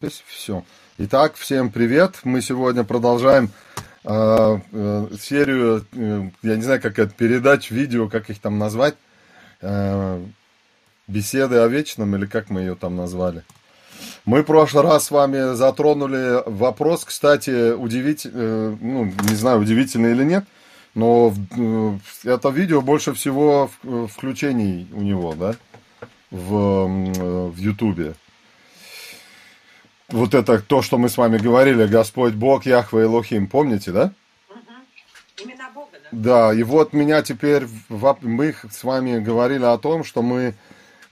Все. Итак, всем привет. Мы сегодня продолжаем э, э, серию, э, я не знаю, как это, передач, видео, как их там назвать. Э, беседы о вечном, или как мы ее там назвали. Мы в прошлый раз с вами затронули вопрос, кстати, удивительный, э, ну, не знаю, удивительный или нет, но э, это видео больше всего включений у него, да, в, э, в Ютубе вот это то, что мы с вами говорили, Господь Бог, Яхве Элохим, помните, да? Имена Бога, да? Да, и вот меня теперь, мы с вами говорили о том, что мы,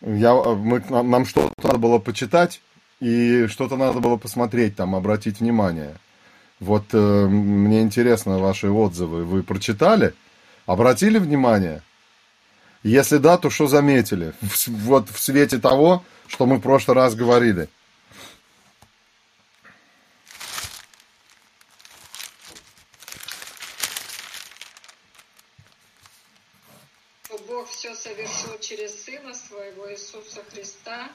я, мы нам что-то надо было почитать, и что-то надо было посмотреть там, обратить внимание. Вот э, мне интересно ваши отзывы. Вы прочитали? Обратили внимание? Если да, то что заметили? Вот в свете того, что мы в прошлый раз говорили. все совершил через Сына Своего Иисуса Христа.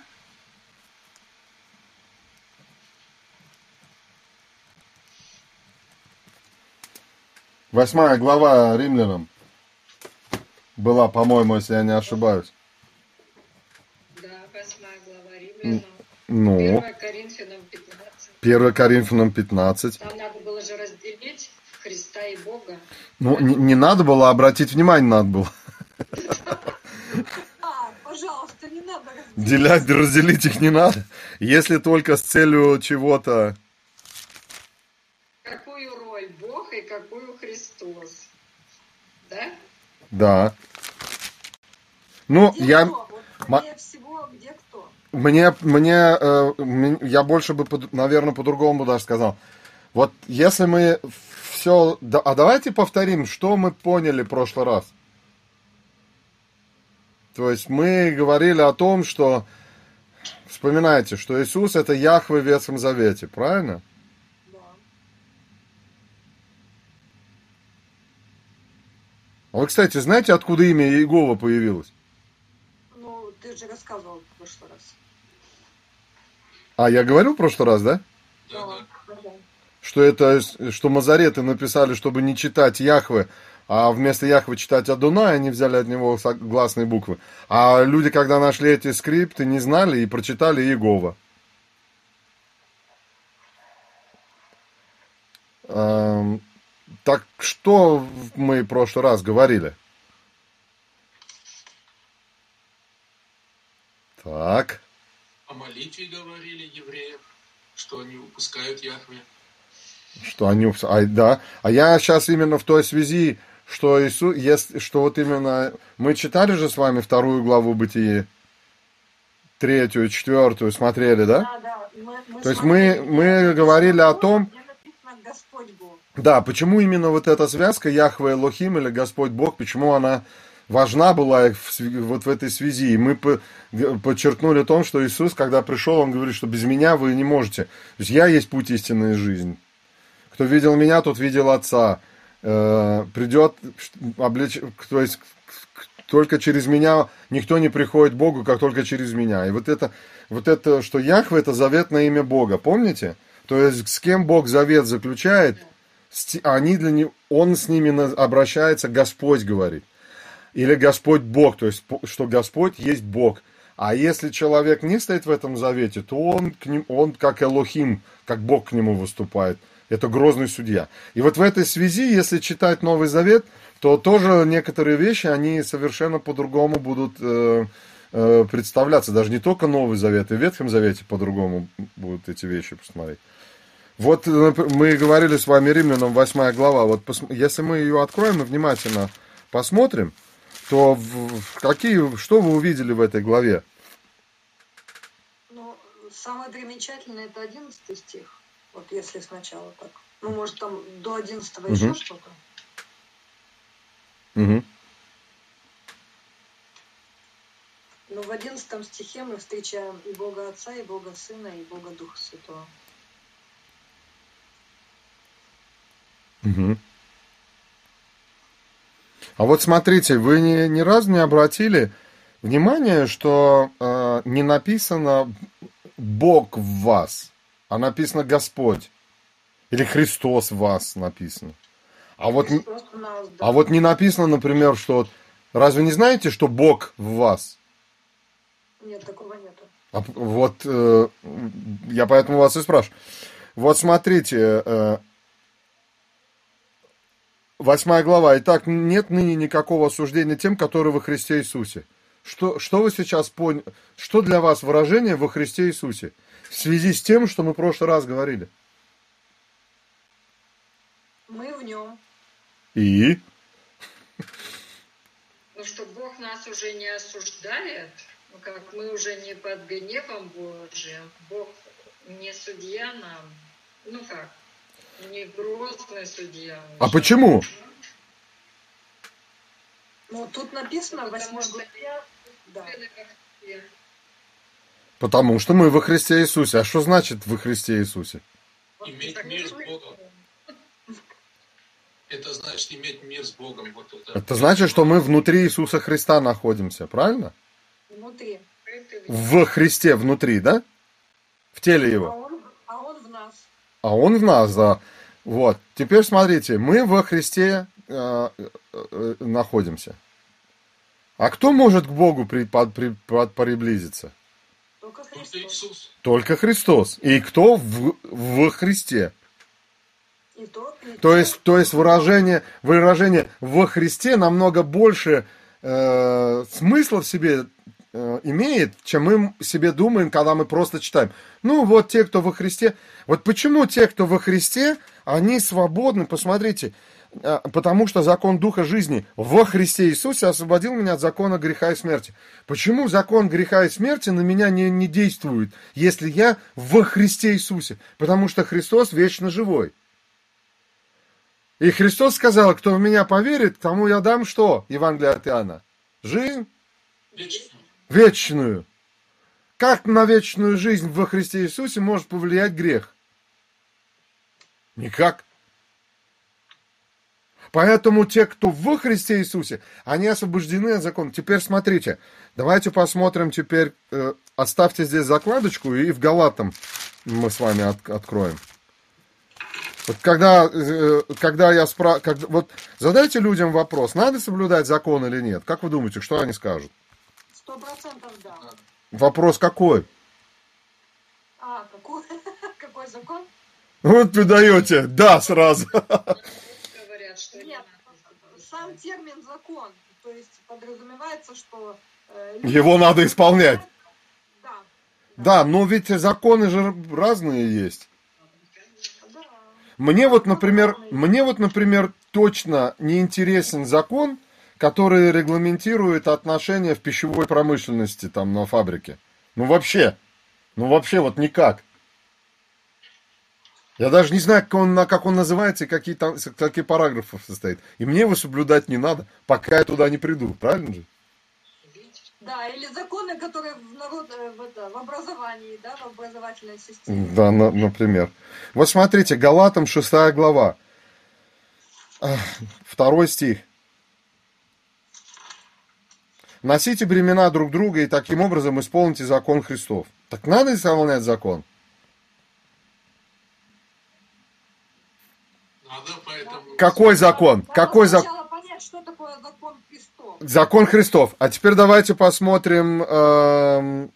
Восьмая глава римлянам была, по-моему, если я не ошибаюсь. Да, восьмая глава римлянам. Ну. Первая Коринфянам 15. Первая Коринфянам 15. Там надо было же разделить Христа и Бога. Ну, не, не надо было, обратить внимание надо было. А, пожалуйста, не надо Делять, разделить их не надо. Если только с целью чего-то. Какую роль Бог и какую Христос? Да? Да. Ну, где я... Кто? Вот мне всего, где кто? Мне, мне, э, я больше бы, наверное, по-другому даже сказал. Вот если мы все... А давайте повторим, что мы поняли в прошлый раз. То есть мы говорили о том, что, вспоминайте, что Иисус это Яхве в Ветхом Завете, правильно? Да. А вы, кстати, знаете, откуда имя Иегова появилось? Ну, ты же рассказывал в прошлый раз. А, я говорил в прошлый раз, да? Да. Что это, что Мазареты написали, чтобы не читать Яхве, а вместо Яхвы читать Адуна, они взяли от него гласные буквы. А люди, когда нашли эти скрипты, не знали и прочитали Иегова. Эм, так что мы в прошлый раз говорили? Так. О молитве говорили евреев, что они упускают Яхве. Что они а, да. А я сейчас именно в той связи что Иисус, если, что вот именно мы читали же с вами вторую главу Бытие, третью, четвертую смотрели, да? Да, да. Мы, мы То есть мы, мы говорили о том, да, почему именно вот эта связка Яхве Лохим или Господь Бог, почему она важна была в, вот в этой связи. И мы по, подчеркнули о том, что Иисус, когда пришел, Он говорит, что без меня вы не можете. То есть я есть путь истинной жизни. Кто видел меня, тот видел Отца э, придет, облеч... то есть только через меня никто не приходит к Богу, как только через меня. И вот это, вот это, что Яхве, это заветное имя Бога, помните? То есть с кем Бог завет заключает, они для него, он с ними обращается, Господь говорит. Или Господь Бог, то есть что Господь есть Бог. А если человек не стоит в этом завете, то он, к ним, он как Элохим, как Бог к нему выступает. Это грозный судья. И вот в этой связи, если читать Новый Завет, то тоже некоторые вещи, они совершенно по-другому будут э, э, представляться. Даже не только Новый Завет, и в Ветхом Завете по-другому будут эти вещи посмотреть. Вот мы говорили с вами Римлянам 8 глава. Вот если мы ее откроем и внимательно посмотрим, то какие, что вы увидели в этой главе? Ну, самое примечательное это 11 стих. Вот если сначала так. Ну, может, там до 11 угу. еще что-то. Угу. Но в 11 стихе мы встречаем и Бога Отца, и Бога Сына, и Бога Духа Святого. Угу. А вот смотрите, вы ни, ни разу не обратили внимание, что э, не написано Бог в вас а написано Господь. Или Христос в вас написано. А вот, нас, да. а вот не написано, например, что... Разве не знаете, что Бог в вас? Нет, такого нету. А вот э, я поэтому вас и спрашиваю. Вот смотрите, э, глава. Итак, нет ныне никакого осуждения тем, которые во Христе Иисусе. Что, что вы сейчас поняли? Что для вас выражение во Христе Иисусе? В связи с тем, что мы в прошлый раз говорили. Мы в нем. И? Ну, что Бог нас уже не осуждает, ну, как мы уже не под гневом Божьим, Бог не судья нам, ну как, не грозный судья. А уже. почему? Ну, тут написано в Потому 8 что главе. Да. Потому что мы во Христе Иисусе. А что значит во Христе Иисусе? Иметь мир с Богом. Это значит иметь мир с Богом. Вот это. Это значит, что мы внутри Иисуса Христа находимся, правильно? Внутри. В Христе внутри, да? В теле А его. он, а он в нас. А он в нас, да. Вот. Теперь смотрите, мы во Христе э, э, находимся. А кто может к Богу при, под- при- под- приблизиться? Только Христос. Только Христос. И кто в, в Христе? И то, и То есть, то есть выражение, выражение во Христе намного больше э, смысла в себе э, имеет, чем мы себе думаем, когда мы просто читаем. Ну, вот те, кто во Христе. Вот почему те, кто во Христе, они свободны, посмотрите, э, потому что закон Духа жизни во Христе Иисусе освободил меня от закона греха и смерти. Почему закон греха и смерти на меня не, не действует, если я во Христе Иисусе? Потому что Христос вечно живой. И Христос сказал, кто в меня поверит, тому я дам что? Евангелие от Иоанна. Жизнь Вечно. вечную. Как на вечную жизнь во Христе Иисусе может повлиять грех? Никак. Поэтому те, кто во Христе Иисусе, они освобождены от закона. Теперь смотрите, давайте посмотрим теперь, э, оставьте здесь закладочку и в Галатам мы с вами от- откроем. Вот когда, э, когда я спрашиваю, вот задайте людям вопрос, надо соблюдать закон или нет. Как вы думаете, что они скажут? сто процентов да. Вопрос какой? А, какой, какой закон? Вот вы даете, да, сразу. что Нет, сам термин закон, то есть подразумевается, что... э, Его надо исполнять. Да. Да, но ведь законы же разные есть. Мне вот, например, мне вот, например, точно не интересен закон, который регламентирует отношения в пищевой промышленности там на фабрике. Ну вообще, ну вообще вот никак. Я даже не знаю, как он, как он называется и какие, там, какие параграфы состоит. И мне его соблюдать не надо, пока я туда не приду, правильно же? Да, или законы, которые в, народ, э, в, это, в образовании, да, в образовательной системе. Да, на- например. Вот смотрите, Галатам 6 глава. Ах, Второй стих. Носите бремена друг друга и таким образом исполните закон Христов. Так надо исполнять закон? Надо, поэтому... Какой закон? Какой закон? закон Христов. А теперь давайте посмотрим. эм,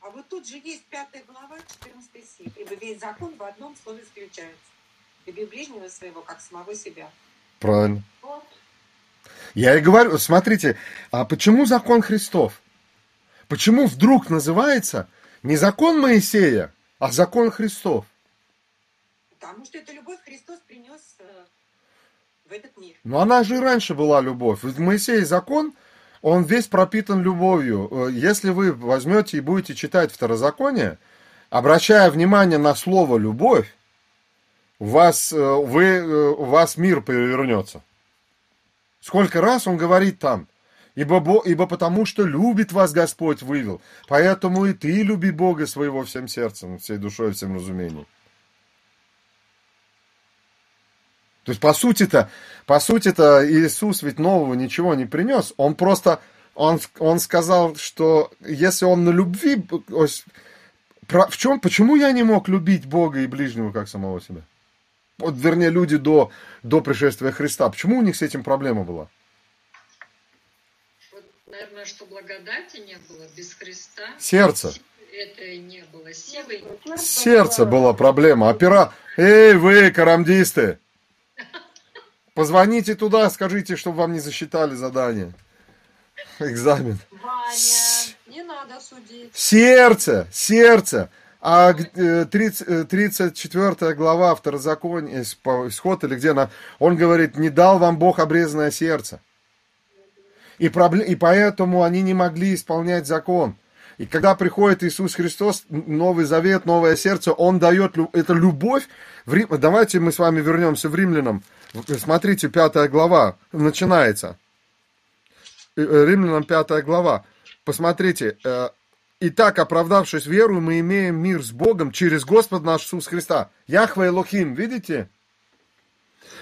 А вот тут же есть пятая глава, 14 стих. Ибо весь закон в одном слове заключается. Люби ближнего своего, как самого себя. Правильно. Вот. Я и говорю, смотрите, а почему закон Христов? Почему вдруг называется не закон Моисея, а закон Христов? Потому что эту любовь Христос принес э, в этот мир. Но она же и раньше была любовь. Моисей закон, он весь пропитан любовью. Э, Если вы возьмете и будете читать второзаконие, обращая внимание на слово «любовь», у вас, э, вы, у вас мир перевернется. Сколько раз он говорит там, ибо, Бо- ибо потому что любит вас Господь вывел, поэтому и ты люби Бога своего всем сердцем, всей душой, всем разумением. То есть, по сути-то, по сути-то, Иисус ведь нового ничего не принес. Он просто он, он сказал, что если он на любви, в чем, почему я не мог любить Бога и ближнего как самого себя? Вот, вернее, люди до, до пришествия Христа. Почему у них с этим проблема была? Вот, наверное, что благодати не было без Христа. Сердце. Это не было силы. Сердце была проблема. Опера... Эй, вы, карамдисты! Позвоните туда, скажите, чтобы вам не засчитали задание. Экзамен. Ваня, не надо судить. Сердце, сердце. А 30, 34 э, глава Второзакония, исход или где она, он говорит, не дал вам Бог обрезанное сердце. И, проблем, и поэтому они не могли исполнять закон. И когда приходит Иисус Христос, Новый Завет, новое сердце, Он дает это любовь. В Рим... Давайте мы с вами вернемся в Римлянам. Смотрите, пятая глава начинается. Э, э, Римлянам пятая глава. Посмотрите, Итак, оправдавшись веру, мы имеем мир с Богом через Господа наш Иисус Христа. Яхве Элохим, видите?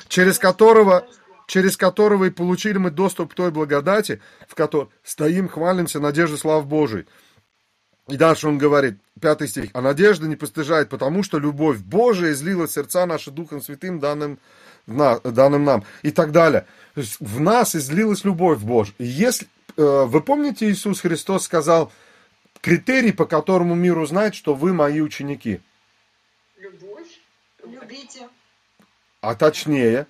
Через которого, через которого и получили мы доступ к той благодати, в которой стоим, хвалимся, надежда, слав Божией. И дальше он говорит, пятый стих, а надежда не постыжает, потому что любовь Божия излила сердца наши Духом Святым, данным, на, данным нам, и так далее. То есть в нас излилась любовь Божия. И если, э, вы помните, Иисус Христос сказал, критерий, по которому мир узнает, что вы мои ученики? Любовь. Любите. А точнее?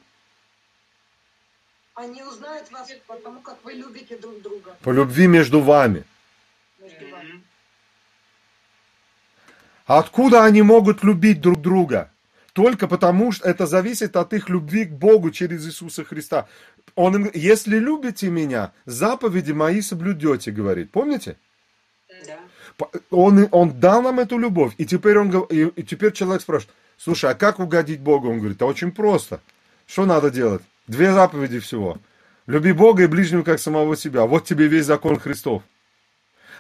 Они узнают вас, потому как вы любите друг друга. По любви между вами. Между вами. Откуда они могут любить друг друга? Только потому, что это зависит от их любви к Богу через Иисуса Христа. Он им, если любите меня, заповеди мои соблюдете, говорит. Помните? Он, он дал нам эту любовь, и теперь, он, и теперь человек спрашивает, слушай, а как угодить Богу? Он говорит, а очень просто. Что надо делать? Две заповеди всего. Люби Бога и ближнего, как самого себя. Вот тебе весь закон Христов.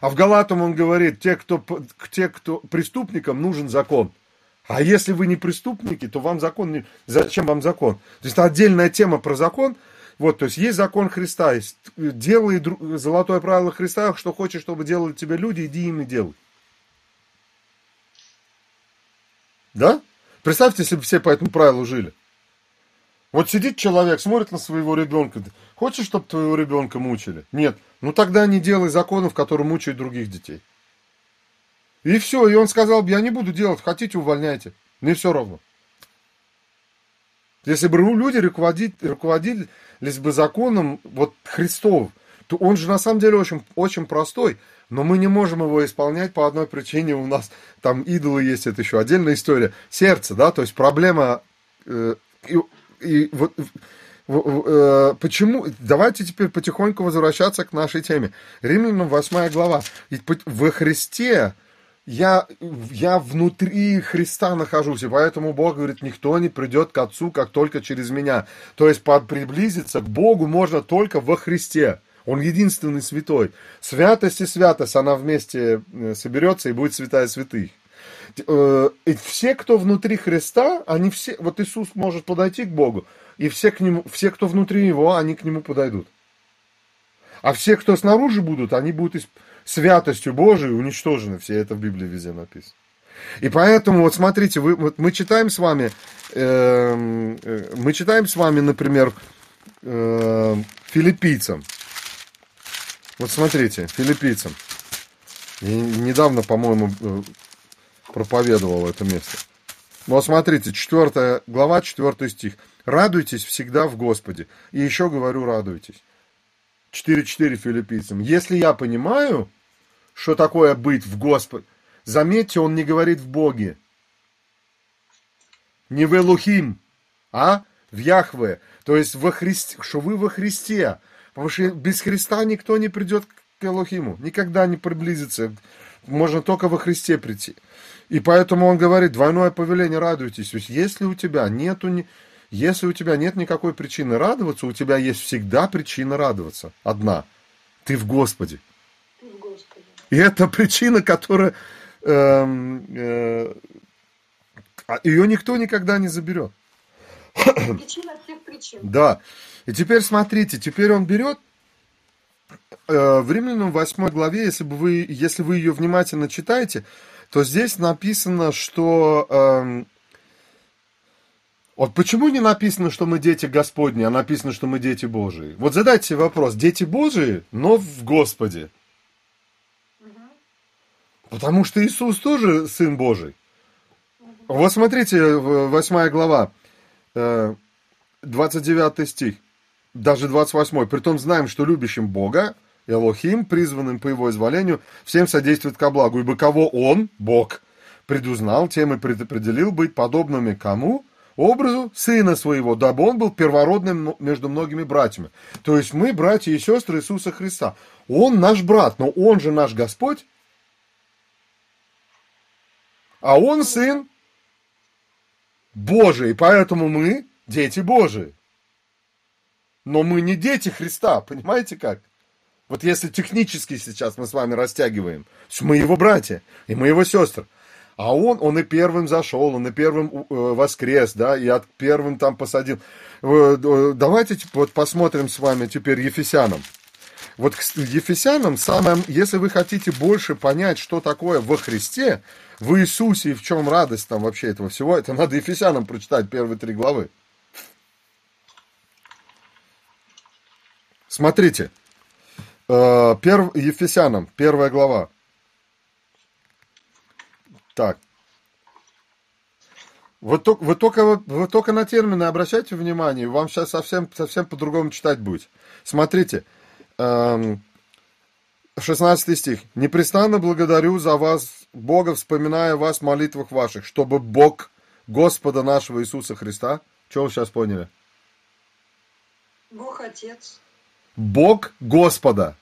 А в Галатам он говорит, те, кто, те, кто преступникам нужен закон. А если вы не преступники, то вам закон не... Зачем вам закон? То есть это отдельная тема про закон, вот, то есть есть закон Христа, есть делай золотое правило Христа, что хочешь, чтобы делали тебе люди, иди им и делай. Да? Представьте, если бы все по этому правилу жили. Вот сидит человек, смотрит на своего ребенка. Хочешь, чтобы твоего ребенка мучили? Нет. Ну тогда не делай законов, которые мучают других детей. И все. И он сказал, я не буду делать, хотите, увольняйте. Мне все равно. Если бы люди руководили, руководились бы законом вот Христов, то он же на самом деле очень, очень простой, но мы не можем его исполнять по одной причине. У нас там идолы есть, это еще отдельная история. Сердце, да, то есть проблема... Э, и, вот э, почему? Давайте теперь потихоньку возвращаться к нашей теме. Римлянам 8 глава. И во Христе я, я внутри Христа нахожусь, и поэтому Бог говорит, никто не придет к Отцу, как только через меня. То есть приблизиться к Богу можно только во Христе. Он единственный святой. Святость и святость, она вместе э, соберется и будет святая святых. Э, и все, кто внутри Христа, они все, вот Иисус может подойти к Богу, и все, к нему, все, кто внутри Него, они к Нему подойдут. А все, кто снаружи будут, они будут святостью Божией уничтожены. Все это в Библии везде написано. И поэтому, вот смотрите, вы, вот мы читаем с вами, эм, э, мы читаем с вами, например, э, филиппийцам. Вот смотрите, филиппийцам. Я недавно, по-моему, э, проповедовал это место. Вот смотрите, 4 глава, 4 стих. «Радуйтесь всегда в Господе». И еще говорю, радуйтесь. 4.4 филиппийцам. Если я понимаю, что такое быть в Господе, заметьте, он не говорит в Боге. Не в Элухим, а в Яхве. То есть во Христе, что вы во Христе. Потому что без Христа никто не придет к Элохиму. Никогда не приблизится. Можно только во Христе прийти. И поэтому он говорит, двойное повеление, радуйтесь. То есть если у тебя нету если у тебя нет никакой причины радоваться, у тебя есть всегда причина радоваться. Одна. Ты в Господе. Ты в Господе. И это причина, которая... Э, э, ее никто никогда не заберет. Причина всех причин. Да. И теперь смотрите, теперь он берет в Римлянам 8 главе, если, бы вы, если вы ее внимательно читаете, то здесь написано, что... Э, вот почему не написано, что мы дети Господни, а написано, что мы дети Божии? Вот задайте себе вопрос. Дети Божии, но в Господе. Потому что Иисус тоже Сын Божий. Вот смотрите, 8 глава, 29 э, стих, даже 28. Притом знаем, что любящим Бога, Элохим, призванным по его изволению, всем содействует ко благу, ибо кого он, Бог, предузнал, тем и предопределил быть подобными кому? Образу сына своего, дабы он был первородным между многими братьями. То есть мы братья и сестры Иисуса Христа. Он наш брат, но он же наш Господь. А он сын Божий, поэтому мы дети Божии. Но мы не дети Христа, понимаете как? Вот если технически сейчас мы с вами растягиваем, мы его братья, и мы его сестры. А он, он и первым зашел, он и первым э, воскрес, да, и от первым там посадил. Э, давайте вот посмотрим с вами теперь Ефесянам. Вот к Ефесянам, самое, если вы хотите больше понять, что такое во Христе, в Иисусе и в чем радость там вообще этого всего, это надо Ефесянам прочитать первые три главы. Смотрите, э, перв, Ефесянам, первая глава. Так. Вы только, вы, только, вы только на термины обращайте внимание, вам сейчас совсем, совсем по-другому читать будет. Смотрите, 16 эм, стих. «Непрестанно благодарю за вас, Бога, вспоминая вас в молитвах ваших, чтобы Бог Господа нашего Иисуса Христа...» Что вы сейчас поняли? Бог Отец. Бог Господа.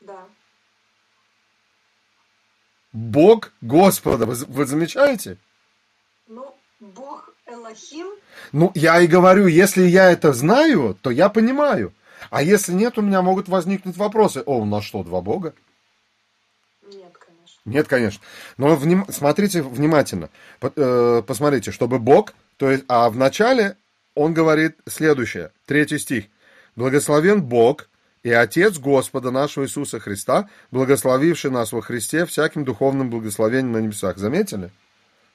Да. Бог Господа. Вы, вы замечаете? Ну, Бог Элохим. Ну, я и говорю, если я это знаю, то я понимаю. А если нет, у меня могут возникнуть вопросы. О, у нас что, два Бога? Нет, конечно. Нет, конечно. Но вним... смотрите внимательно. Э, посмотрите, чтобы Бог, то есть, а в начале он говорит следующее, третий стих. «Благословен Бог и Отец Господа нашего Иисуса Христа, благословивший нас во Христе всяким духовным благословением на небесах». Заметили?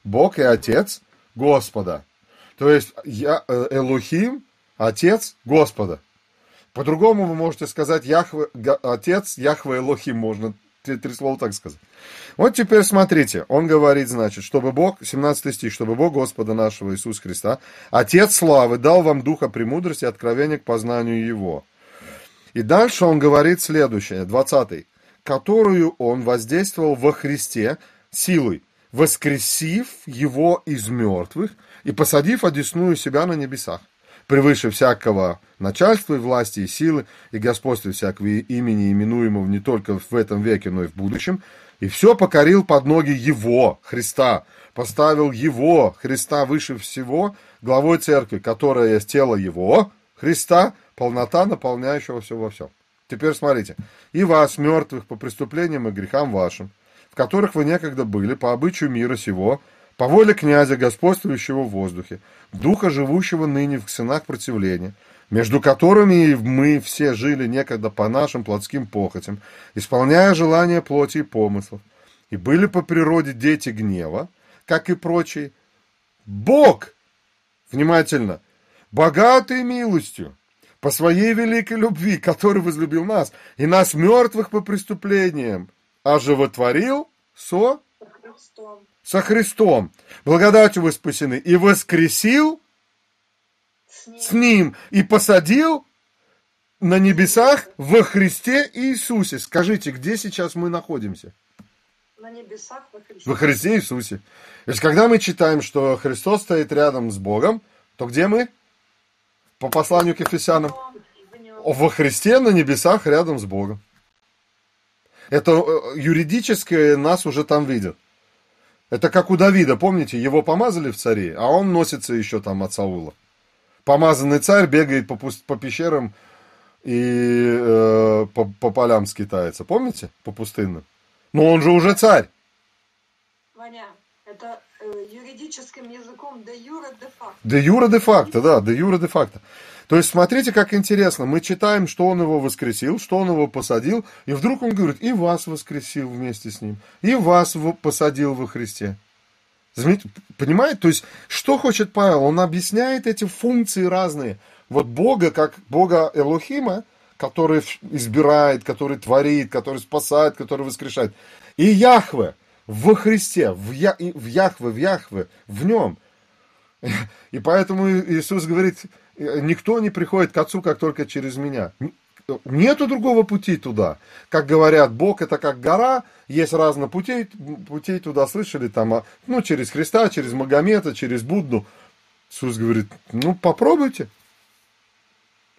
Бог и Отец Господа. То есть я, э, Элухим, Отец Господа. По-другому вы можете сказать Яхве, Отец Яхве Элохим, можно три, слова так сказать. Вот теперь смотрите, он говорит, значит, чтобы Бог, 17 стих, чтобы Бог Господа нашего Иисуса Христа, Отец славы, дал вам духа премудрости и откровения к познанию Его. И дальше он говорит следующее, 20 которую он воздействовал во Христе силой, воскресив его из мертвых и посадив одесную себя на небесах превыше всякого начальства и власти и силы, и господства всякого имени, именуемого не только в этом веке, но и в будущем, и все покорил под ноги Его, Христа, поставил Его, Христа, выше всего, главой церкви, которая есть тело Его, Христа, полнота, наполняющего все во всем. Теперь смотрите. «И вас, мертвых по преступлениям и грехам вашим, в которых вы некогда были, по обычаю мира сего, по воле князя, господствующего в воздухе, духа, живущего ныне в сынах противления, между которыми мы все жили некогда по нашим плотским похотям, исполняя желания плоти и помыслов, и были по природе дети гнева, как и прочие. Бог, внимательно, богатый милостью, по своей великой любви, который возлюбил нас, и нас мертвых по преступлениям, оживотворил со Христом со Христом, благодатью вы спасены, и воскресил с ним, с ним и посадил на небесах во Христе Иисусе. Скажите, где сейчас мы находимся? На небесах во Христе. Во Христе Иисусе. То есть, когда мы читаем, что Христос стоит рядом с Богом, то где мы? По посланию к Ефесянам. Во Христе на небесах рядом с Богом. Это э, юридически нас уже там видят. Это как у Давида, помните, его помазали в цари, а он носится еще там от Саула. Помазанный царь бегает по, по пещерам и э, по, по полям скитается, помните, по пустынным? Но он же уже царь. Ваня, это, э, юридическим языком де юра де факто. Де юра де факто, да, де юра де факто. То есть смотрите, как интересно. Мы читаем, что он его воскресил, что он его посадил, и вдруг он говорит, и вас воскресил вместе с ним, и вас посадил во Христе. Понимаете? То есть, что хочет Павел? Он объясняет эти функции разные. Вот Бога, как Бога Элохима, который избирает, который творит, который спасает, который воскрешает. И Яхве во Христе, в, Я, в Яхве, в Яхве, в нем. И поэтому Иисус говорит, никто не приходит к Отцу, как только через меня. Нету другого пути туда. Как говорят, Бог это как гора, есть разные путей, путей туда слышали, там, а, ну, через Христа, через Магомета, через Будду. Иисус говорит, ну, попробуйте.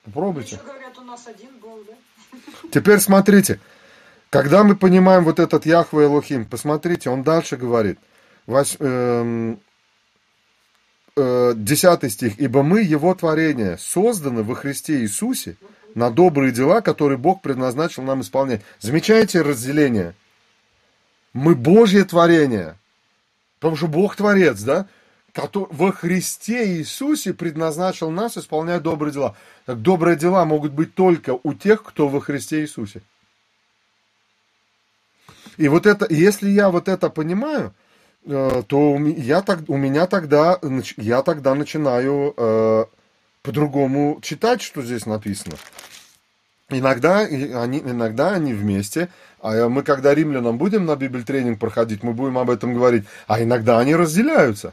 Попробуйте. Еще говорят, у нас один Бог, да? Теперь смотрите, когда мы понимаем вот этот Яхве Элохим, посмотрите, он дальше говорит, 8, эм, э, 10 стих, «Ибо мы, Его творение, созданы во Христе Иисусе на добрые дела, которые Бог предназначил нам исполнять». Замечаете разделение? Мы Божье творение, потому что Бог творец, да? который во Христе Иисусе предназначил нас исполнять добрые дела. Так добрые дела могут быть только у тех, кто во Христе Иисусе. И вот это, если я вот это понимаю, э, то я так, у меня тогда, я тогда начинаю э, по-другому читать, что здесь написано. Иногда они, иногда они вместе, а мы когда римлянам будем на Библь-тренинг проходить, мы будем об этом говорить, а иногда они разделяются.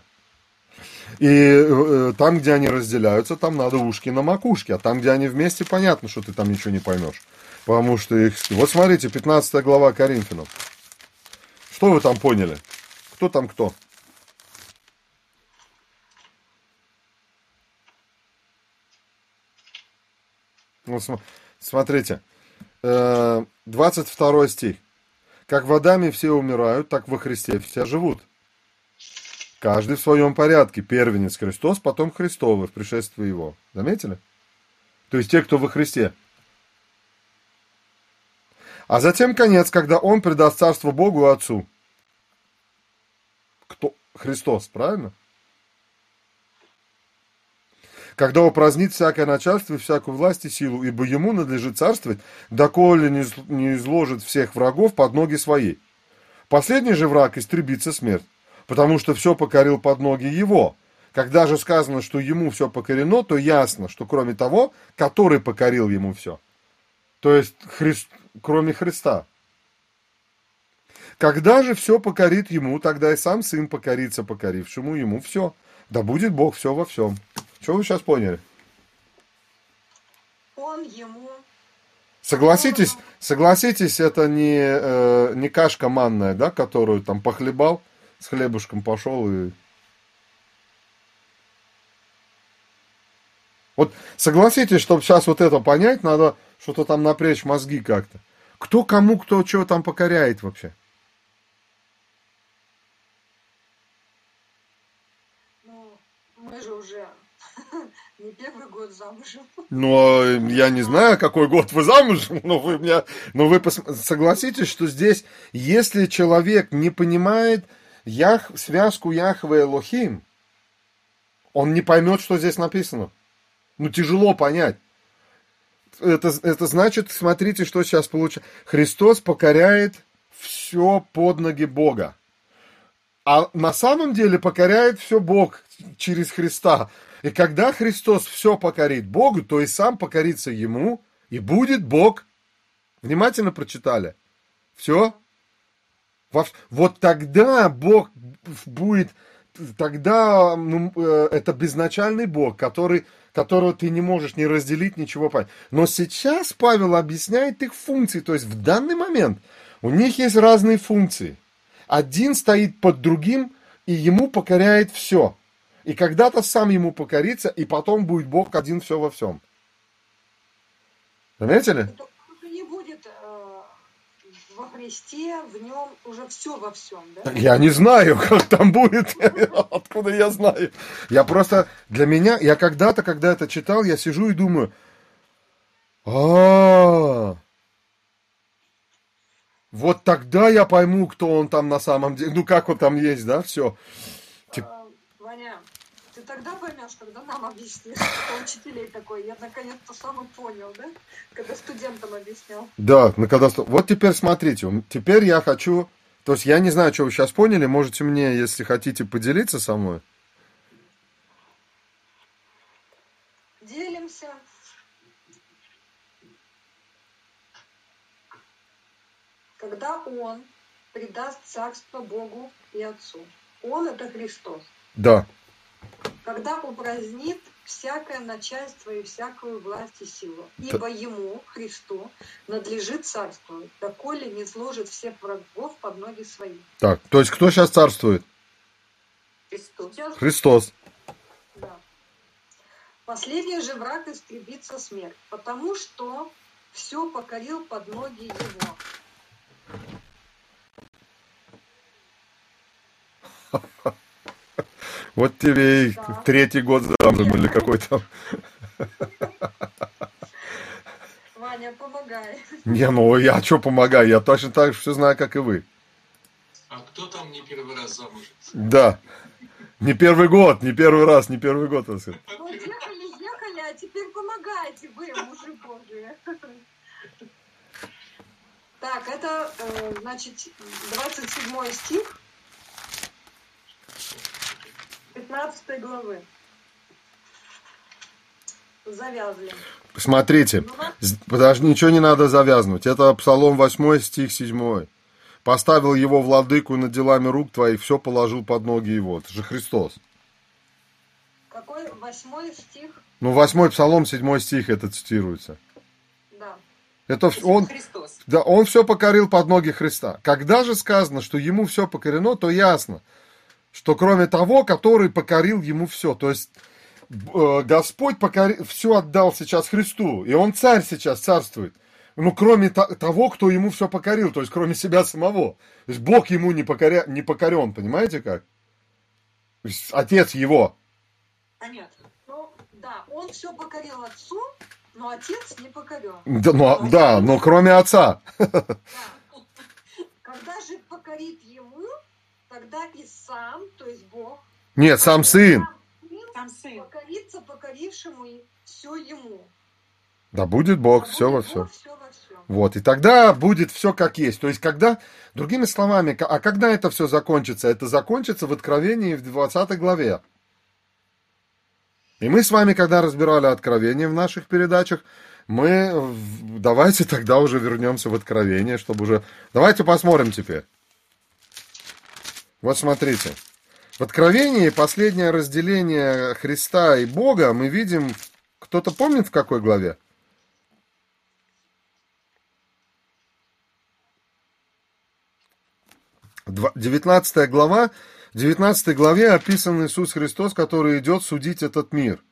И э, там, где они разделяются, там надо ушки на макушке, а там, где они вместе, понятно, что ты там ничего не поймешь. Потому что их... Вот смотрите, 15 глава Коринфянам. Что вы там поняли? Кто там кто? Вот смотрите, 22 э, стих. Как в Адаме все умирают, так во Христе все живут. Каждый в своем порядке. Первенец Христос, потом Христовы в пришествии Его. Заметили? То есть те, кто во Христе. А затем конец, когда Он предаст царство Богу и Отцу. Кто? Христос, правильно? Когда упразднит всякое начальство и всякую власть и силу, ибо ему надлежит царствовать, доколе не изложит всех врагов под ноги свои. Последний же враг истребится смерть, потому что все покорил под ноги его. Когда же сказано, что ему все покорено, то ясно, что кроме того, который покорил ему все. То есть, Христ, кроме Христа. Когда же все покорит ему, тогда и сам сын покорится покорившему ему все. Да будет Бог все во всем. Что вы сейчас поняли? Он ему... Согласитесь, согласитесь, это не, э, не кашка манная, да, которую там похлебал, с хлебушком пошел и... Вот согласитесь, чтобы сейчас вот это понять, надо что-то там напрячь мозги как-то. Кто кому, кто что там покоряет вообще? не первый год замужем. Ну, я не знаю, какой год вы замужем, но вы, меня, но вы пос... согласитесь, что здесь, если человек не понимает Ях... связку Яхве и Лохим, он не поймет, что здесь написано. Ну, тяжело понять. Это, это значит, смотрите, что сейчас получается. Христос покоряет все под ноги Бога. А на самом деле покоряет все Бог через Христа. И когда Христос все покорит Богу, то и сам покорится Ему, и будет Бог. Внимательно прочитали? Все? Вот тогда Бог будет, тогда ну, э, это безначальный Бог, который, которого ты не можешь не разделить, ничего понять. Но сейчас Павел объясняет их функции, то есть в данный момент у них есть разные функции. Один стоит под другим, и ему покоряет все и когда-то сам ему покорится, и потом будет Бог один все во всем. Заметили? Не будет э, во Христе, в нем уже все во всем, да? Я не знаю, как там будет, откуда я знаю. Я просто, для меня, я когда-то, когда это читал, я сижу и думаю, а, вот тогда я пойму, кто он там на самом деле, ну как он там есть, да, все. Тогда поймешь, когда нам объяснишь. Это учителей такой. Я наконец-то сам понял, да? Когда студентам объяснял. Да, ну когда... Вот теперь смотрите, теперь я хочу... То есть я не знаю, что вы сейчас поняли, можете мне, если хотите, поделиться со мной. Делимся. Когда Он предаст царство Богу и Отцу. Он – это Христос. Да. Когда упразднит всякое начальство и всякую власть и силу. Ибо Ему, Христу, надлежит царствовать, доколе не сложит всех врагов под ноги свои. Так, то есть кто сейчас царствует? Христос. Сейчас, Христос. да. Последний же враг истребится смерть, потому что все покорил под ноги Его. Вот тебе и Да. третий год замужем или какой там. Ваня, помогай. Не, ну я что помогаю, я точно так же все знаю, как и вы. А кто там не первый раз замужем? Да. Не первый год, не первый раз, не первый год. Вот ехали, ехали, а теперь помогайте вы, мужи божьи. Так, это, э, значит, 27 стих 15 главы. Завязли. Смотрите, Ну, Подожди, ничего не надо завязывать. Это Псалом 8, стих 7. Поставил его владыку над делами рук твоих, все положил под ноги его. Это же Христос. Какой восьмой стих? Ну, 8 Псалом, 7 стих это цитируется. Да. Это вс- он, Христос. да, он все покорил под ноги Христа. Когда же сказано, что ему все покорено, то ясно, что кроме того, который покорил ему все. То есть э, Господь покори... все отдал сейчас Христу, и он царь сейчас царствует. Ну, кроме то- того, кто ему все покорил, то есть кроме себя самого. То есть Бог ему не, покоря... не покорен, понимаете как? То есть Отец его. Понятно. Ну, да, он все покорил отцу, но отец не покорен. Да, ну, а- да, но кроме Отца. Да. Когда же покорит ему, тогда и сам, то есть Бог, Нет, сам Сын. Там сын. покорится покорившему все ему. Да будет Бог, А все во будет все. Бог всё во всем. Вот, и тогда будет все как есть. То есть, когда, другими словами, а когда это все закончится? Это закончится в Откровении в 20 главе. И мы с вами, когда разбирали Откровение в наших передачах, мы давайте тогда уже вернемся в Откровение, чтобы уже... Давайте посмотрим теперь. Вот смотрите. В Откровении последнее разделение Христа и Бога мы видим... Кто-то помнит в какой главе? 19 глава, в 19 главе описан Иисус Христос, который идет судить этот мир.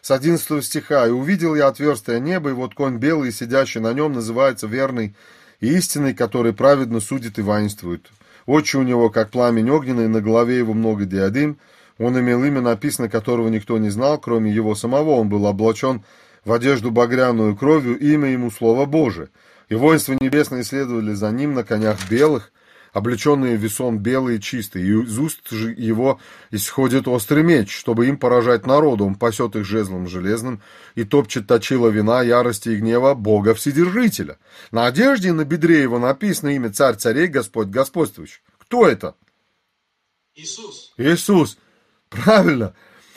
С 11 стиха. «И увидел я отверстие неба, и вот конь белый, сидящий на нем, называется верный и истинный, который праведно судит и воинствует. Очи у него, как пламень огненный, на голове его много диадим. Он имел имя, написано которого никто не знал, кроме его самого. Он был облачен в одежду багряную кровью, имя ему Слово Божие. И воинства небесные следовали за ним на конях белых, облеченные весом белые и чистые, и из уст же его исходит острый меч, чтобы им поражать народу, он пасет их жезлом железным и топчет точила вина ярости и гнева Бога Вседержителя. На одежде на бедре его написано имя Царь царей, Господь господствующий. Кто это? Иисус. Иисус. Правильно.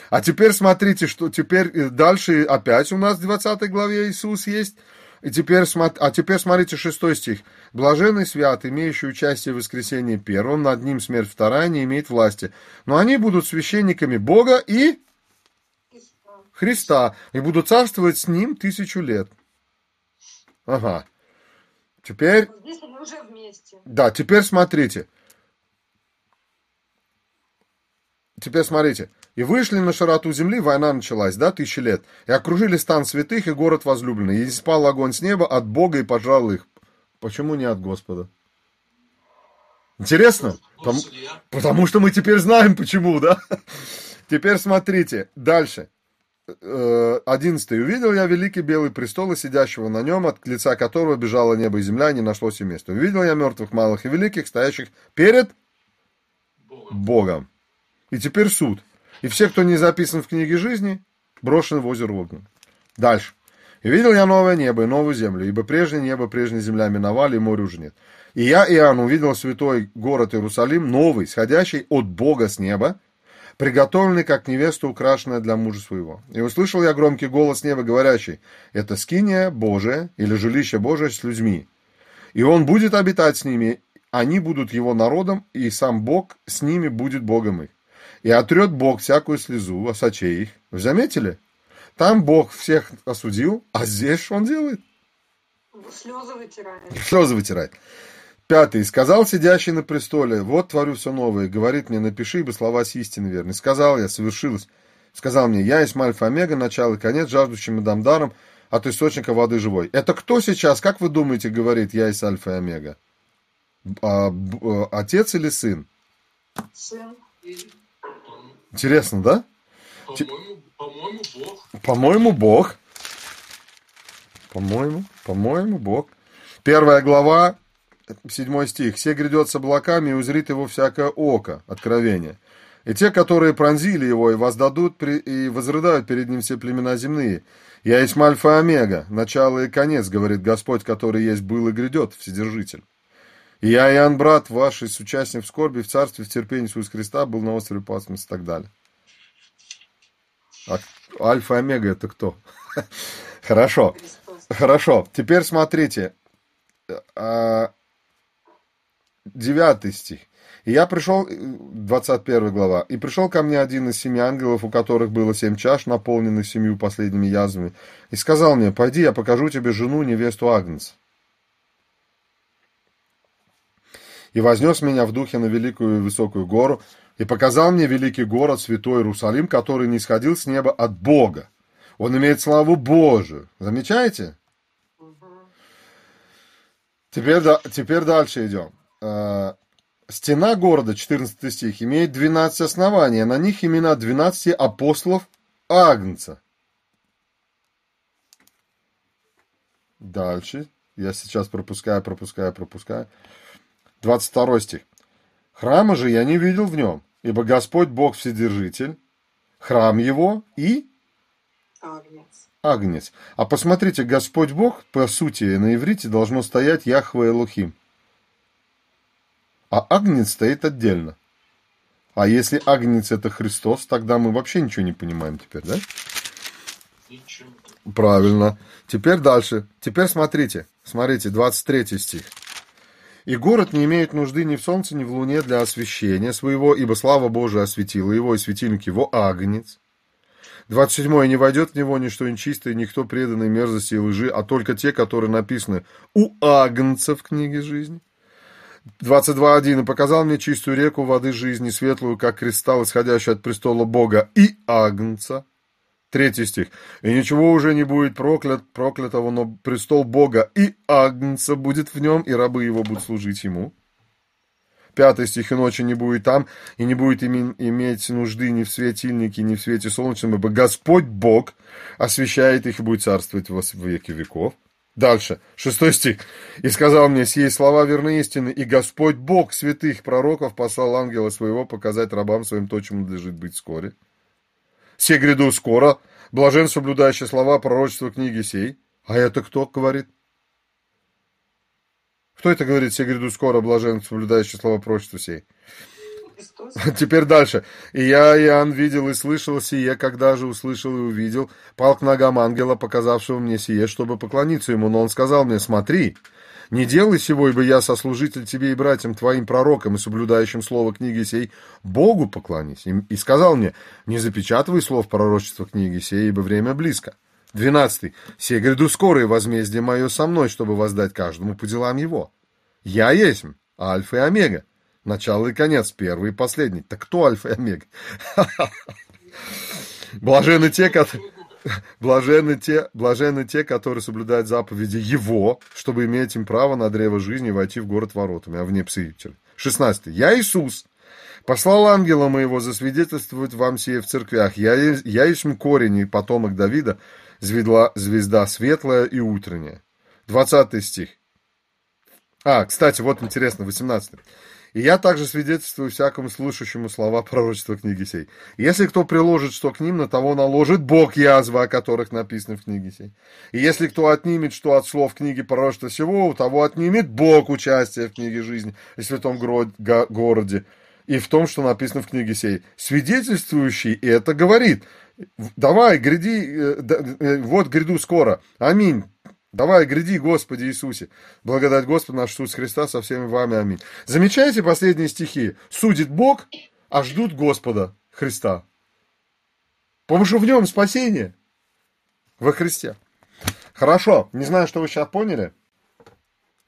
А теперь смотрите, что теперь э, дальше опять у нас в 20 главе Иисус есть. И теперь, а теперь смотрите шестой стих. Блаженный свят, имеющий участие в воскресении первом, над ним смерть вторая не имеет власти. Но они будут священниками Бога и Христа, и будут царствовать с ним тысячу лет. Ага. Теперь, Здесь они уже вместе. да, теперь смотрите. Теперь смотрите. И вышли на широту земли, война началась, да, тысячи лет. И окружили стан святых и город возлюбленный. И спал огонь с неба от Бога и пожрал их. Почему не от Господа? Интересно? Потому, потому что мы теперь знаем почему, да? Теперь смотрите, дальше. Э, Одиннадцатый. «Увидел я великий белый престол, и сидящего на нем, от лица которого бежало небо и земля, и не нашлось и места. Увидел я мертвых малых и великих, стоящих перед Богом. Богом. И теперь суд. И все, кто не записан в книге жизни, брошены в озеро Огнен. Дальше. И видел я новое небо и новую землю, ибо прежнее небо, прежняя земля миновали, и моря уже нет. И я, Иоанн, увидел святой город Иерусалим, новый, сходящий от Бога с неба, приготовленный, как невеста, украшенная для мужа своего. И услышал я громкий голос неба, говорящий, это скиния Божия или жилище Божие с людьми. И он будет обитать с ними, они будут его народом, и сам Бог с ними будет Богом их. И отрет Бог всякую слезу с очей их. Вы заметили? Там Бог всех осудил, а здесь что он делает? Слезы вытирает. Слезы вытирает. Пятый. Сказал сидящий на престоле, вот творю все новое. Говорит мне, напиши, ибо слова с истины верны. Сказал я, совершилось. Сказал мне, я есть Альфа Омега, начало и конец, жаждущим и дам даром от источника воды живой. Это кто сейчас, как вы думаете, говорит, я есть Альфа и Омега? А, б, отец или сын? Сын. Интересно, да? По-моему, по-моему, Бог. По-моему, Бог. По-моему, по-моему, Бог. Первая глава, седьмой стих. «Все грядет с облаками, и узрит его всякое око». Откровение. «И те, которые пронзили его, и воздадут, и возрыдают перед ним все племена земные. Я есть Альфа и Омега, начало и конец, говорит Господь, который есть, был и грядет, Вседержитель. И я, Иоанн, брат ваш, и участник в скорби, в царстве, в терпении Иисуса Христа, был на острове Пасмос и так далее. А Альфа и Омега это кто? Хорошо. Хорошо. Теперь смотрите. А, девятый стих. И я пришел, 21 глава, и пришел ко мне один из семи ангелов, у которых было семь чаш, наполненных семью последними язвами, и сказал мне, пойди, я покажу тебе жену, невесту Агнца. И вознес меня в духе на великую и высокую гору, и показал мне великий город, святой Иерусалим, который не сходил с неба от Бога. Он имеет славу Божию. Замечаете? Теперь, теперь дальше идем. А, стена города, 14 стих, имеет 12 оснований. На них имена 12 апостолов Агнца. Дальше. Я сейчас пропускаю, пропускаю, пропускаю. 22 стих. Храма же я не видел в нем, ибо Господь Бог Вседержитель, храм его и Агнец. Агнец. А посмотрите, Господь Бог, по сути, на иврите должно стоять Яхве Элухим. А Агнец стоит отдельно. А если Агнец это Христос, тогда мы вообще ничего не понимаем теперь, да? Ничего. Правильно. Теперь дальше. Теперь смотрите. Смотрите, 23 стих. И город не имеет нужды ни в солнце, ни в луне для освещения своего, ибо слава Божия осветила его, и светильник его агнец. 27. Не войдет в него ничто нечистое, никто преданный мерзости и лжи, а только те, которые написаны у агнца в книге жизни. 22.1. И показал мне чистую реку воды жизни, светлую, как кристалл, исходящий от престола Бога и агнца. Третий стих. «И ничего уже не будет проклят, проклятого, но престол Бога и Агнца будет в нем, и рабы его будут служить ему». Пятый стих. «И ночи не будет там, и не будет име, иметь нужды ни в светильнике, ни в свете солнечном, ибо Господь Бог освещает их и будет царствовать во веки веков». Дальше, шестой стих. «И сказал мне, сие слова верны истины, и Господь Бог святых пророков послал ангела своего показать рабам своим то, чему надлежит быть вскоре» все гряду скоро, блажен соблюдающий слова пророчества книги сей. А это кто говорит? Кто это говорит, все гряду скоро, блажен соблюдающий слова пророчества сей? Христос. Теперь дальше. «И я, Иоанн, видел и слышал сие, когда же услышал и увидел, пал к ногам ангела, показавшего мне сие, чтобы поклониться ему. Но он сказал мне, смотри, не делай сего, ибо я сослужитель тебе и братьям твоим пророкам и соблюдающим слово книги сей, Богу поклонись. И сказал мне, не запечатывай слов пророчества книги сей, ибо время близко. Двенадцатый. Се гряду скорое возмездие мое со мной, чтобы воздать каждому по делам его. Я есть Альфа и Омега, начало и конец, первый и последний. Так кто Альфа и Омега? Блажены те, которые... Блаженны те, блаженны те, которые соблюдают заповеди Его, чтобы иметь им право на древо жизни войти в город воротами, а вне псы. 16. Я Иисус, послал ангела моего засвидетельствовать вам сие в церквях. Я, я есть корень и потомок Давида, звезда, звезда светлая и утренняя. 20 стих. А, кстати, вот интересно, 18. И я также свидетельствую всякому слушающему слова пророчества книги сей. Если кто приложит что к ним, на того наложит Бог язвы, о которых написано в книге сей. И если кто отнимет что от слов книги пророчества всего, у того отнимет Бог участие в книге жизни и святом городе и в том, что написано в книге сей. Свидетельствующий это говорит. Давай, гряди, э, э, вот гряду скоро. Аминь. Давай, гряди, Господи Иисусе. Благодать Господа наш Иисус Христа со всеми вами. Аминь. Замечаете последние стихи? Судит Бог, а ждут Господа Христа. Потому что в нем спасение. Во Христе. Хорошо. Не знаю, что вы сейчас поняли.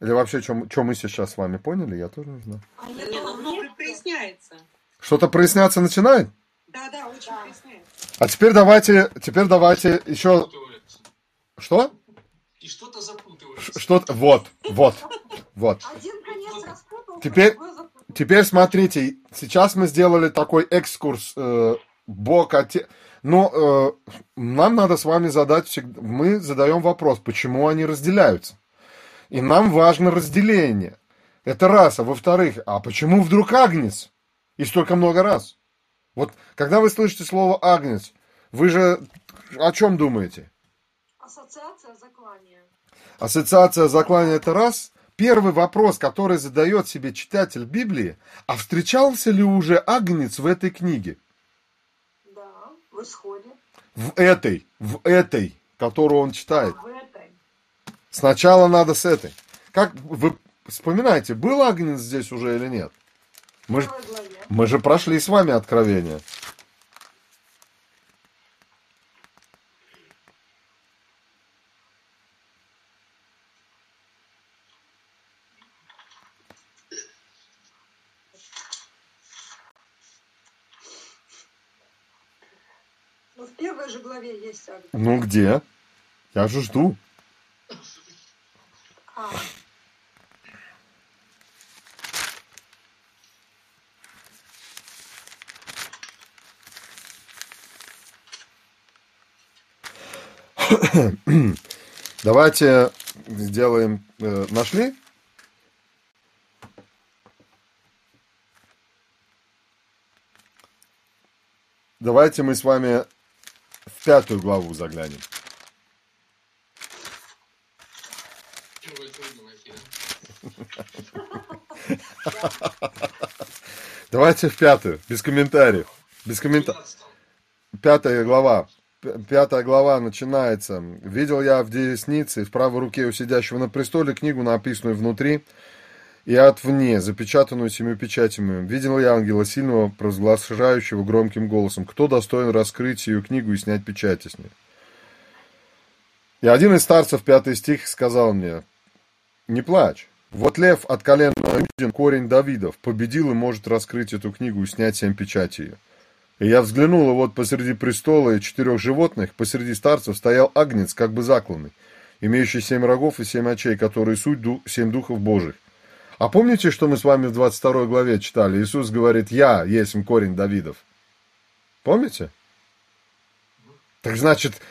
Или вообще, что мы сейчас с вами поняли, я тоже не знаю. А нет, ну, проясняется. Что-то проясняться начинает? Да, да, очень да. проясняется. А теперь давайте, теперь давайте еще... Что? Что-то запутывается. Что-то, вот, вот, вот. Один конец распутал, теперь, теперь смотрите, сейчас мы сделали такой экскурс э, Бог, Отец... Но э, нам надо с вами задать, всегда, мы задаем вопрос, почему они разделяются. И нам важно разделение. Это раз. А во-вторых, а почему вдруг Агнец? И столько много раз. Вот когда вы слышите слово Агнец, вы же о чем думаете? Ассоциация. Ассоциация заклания это раз. Первый вопрос, который задает себе читатель Библии, а встречался ли уже Агнец в этой книге? Да, в исходе. В этой, в этой, которую он читает. В этой. Сначала надо с этой. Как вы вспоминаете, был Агнец здесь уже или нет? Мы же, мы же прошли с вами откровение. Ну, в главе есть Агнец. Ну, где? Я же жду. А. Давайте сделаем... Э, нашли? Давайте мы с вами в пятую главу заглянем. Давайте в пятую, без комментариев. Без комментариев. Пятая глава пятая глава начинается. «Видел я в деснице в правой руке у сидящего на престоле книгу, написанную внутри и отвне, запечатанную семью печатями. Видел я ангела сильного, провозглашающего громким голосом, кто достоин раскрыть ее книгу и снять печати с ней. И один из старцев, пятый стих, сказал мне, не плачь. Вот лев от колена Юдин, корень Давидов, победил и может раскрыть эту книгу и снять семь печати ее. И я взглянул, и вот посреди престола и четырех животных, посреди старцев стоял агнец, как бы закланный, имеющий семь рогов и семь очей, которые суть ду семь духов Божьих. А помните, что мы с вами в 22 главе читали? Иисус говорит, я есть корень Давидов. Помните? Так значит,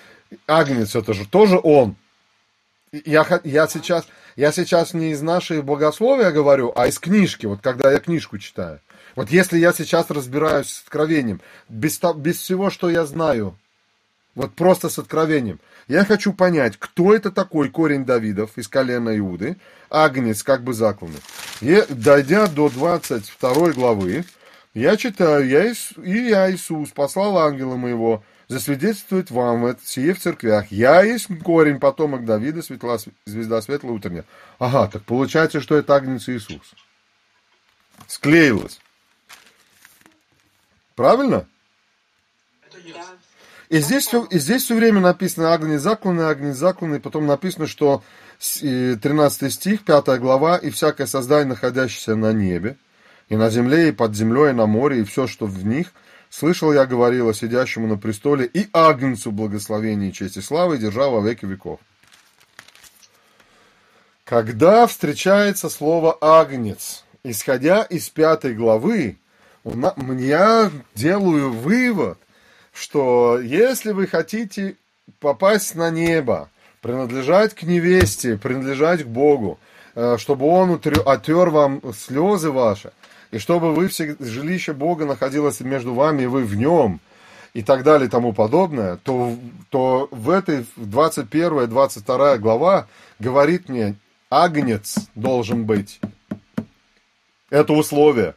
агнец это же тоже он. Я, я, сейчас, я сейчас не из нашей богословия говорю, а из книжки, вот когда я книжку читаю. Вот если я сейчас разбираюсь с откровением, без, без всего, что я знаю, вот просто с откровением, я хочу понять, кто это такой корень Давидов из колена Иуды, Агнец как бы закланный. И, дойдя до 22 главы, я читаю, я, и я, Иисус, послал ангела моего, засвидетельствовать вам это сие в церквях. Я есть корень, потомок Давида, светла, звезда светлая утренняя. Ага, так получается, что это Агнец Иисус. Склеилось. Правильно? И здесь, все, и здесь все время написано огни закланы, огни закланы, потом написано, что 13 стих, 5 глава, и всякое создание, находящееся на небе, и на земле, и под землей, и на море, и все, что в них, слышал я говорила сидящему на престоле и агнцу благословения и чести славы, держа во веки веков. Когда встречается слово «агнец», исходя из пятой главы, я делаю вывод, что если вы хотите попасть на небо, принадлежать к невесте, принадлежать к Богу, э, чтобы Он отер вам слезы ваши, и чтобы вы все, жилище Бога находилось между вами, и вы в нем, и так далее и тому подобное, то, то в этой 21-22 глава говорит мне, агнец должен быть. Это условие.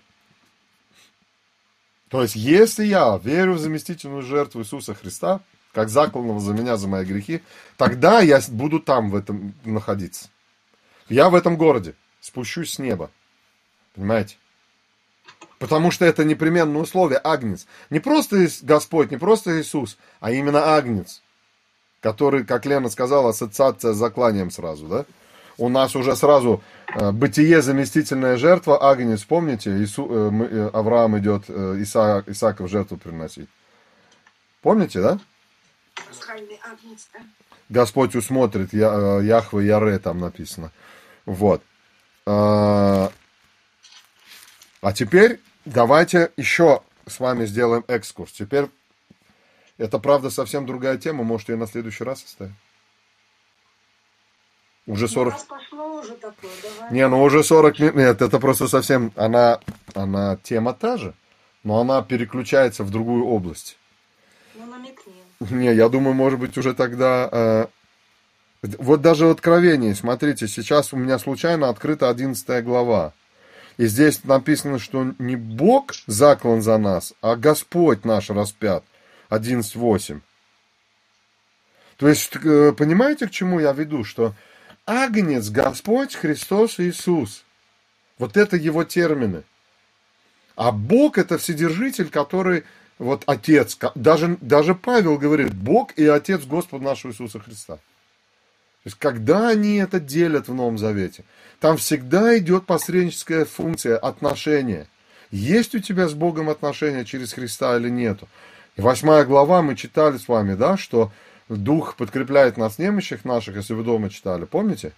То есть, если я верю в заместительную жертву Иисуса Христа, как закланного за меня, за мои грехи, тогда я буду там в этом находиться. Я в этом городе спущусь с неба. Понимаете? Потому что это непременное условие, агнец. Не просто Господь, не просто Иисус, а именно агнец, который, как Лена сказала, ассоциация с закланием сразу, да? у нас уже сразу бытие заместительная жертва, агнец, помните, Иису, э, э, Авраам идет Исаак, Исаака в жертву приносить. Помните, да? Господь усмотрит, Я, Яхве Яре там написано. Вот. А теперь давайте еще с вами сделаем экскурс. Теперь это, правда, совсем другая тема, может, ее на следующий раз оставим. Уже 40... Ну, пошло уже такое, давай. Не, ну уже 40 минут. Нет, это просто совсем... Она, она тема та же, но она переключается в другую область. Ну, намекни. Не, я думаю, может быть, уже тогда... Э... Вот даже в Откровении, смотрите, сейчас у меня случайно открыта 11 глава. И здесь написано, что не Бог заклан за нас, а Господь наш распят. 11.8. То есть, э, понимаете, к чему я веду? Что Агнец Господь Христос Иисус. Вот это его термины. А Бог это Вседержитель, который вот Отец. Даже, даже Павел говорит, Бог и Отец Господа нашего Иисуса Христа. То есть, когда они это делят в Новом Завете, там всегда идет посредническая функция отношения. Есть у тебя с Богом отношения через Христа или нету. Восьмая глава мы читали с вами, да, что Дух подкрепляет нас немощах наших, если вы дома читали, помните?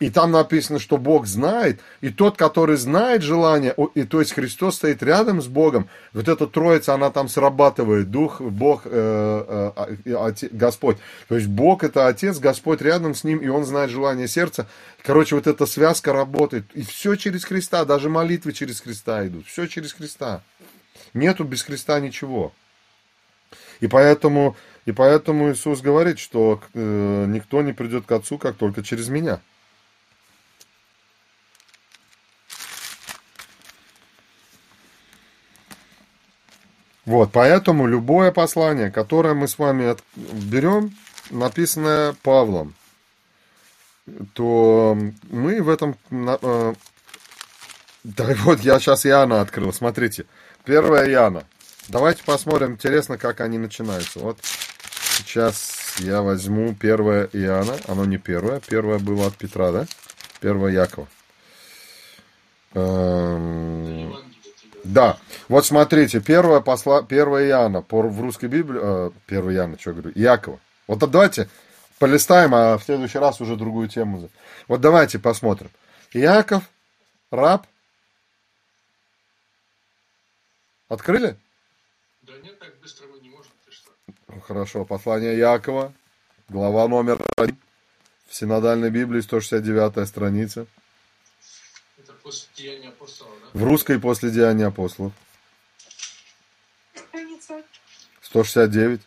И там написано, что Бог знает, и тот, который знает желание, и то есть Христос стоит рядом с Богом, вот эта троица, она там срабатывает, Дух, Бог, э, э, э, Отец, Господь. То есть Бог это Отец, Господь рядом с ним, и Он знает желание сердца. Короче, вот эта связка работает, и все через Христа, даже молитвы через Христа идут, все через Христа. Нету без Христа ничего. И поэтому и поэтому Иисус говорит, что э, никто не придет к Отцу, как только через меня. Вот, поэтому любое послание, которое мы с вами берем, написанное Павлом, то мы в этом... Э, да вот я сейчас Иоанна открыл, смотрите. Первая Иоанна. Давайте посмотрим, интересно, как они начинаются. Вот Сейчас я возьму первое Иоанна. Оно не первое. Первое было от Петра, да? Первое Якова. Эм... Да. Вот смотрите, первое, посла... первое Иоанна по... в русской Библии... Э, первое Иоанна, что я говорю? Якова. Вот давайте полистаем, а в следующий раз уже другую тему. Вот давайте посмотрим. Яков, раб. Открыли? Да нет, так быстро вы не можете. Хорошо. Послание Якова, глава номер один. В синодальной Библии, 169 страница. Это после Деяния апостолов, да? В русской после Деяния апостолов. Страница. 169.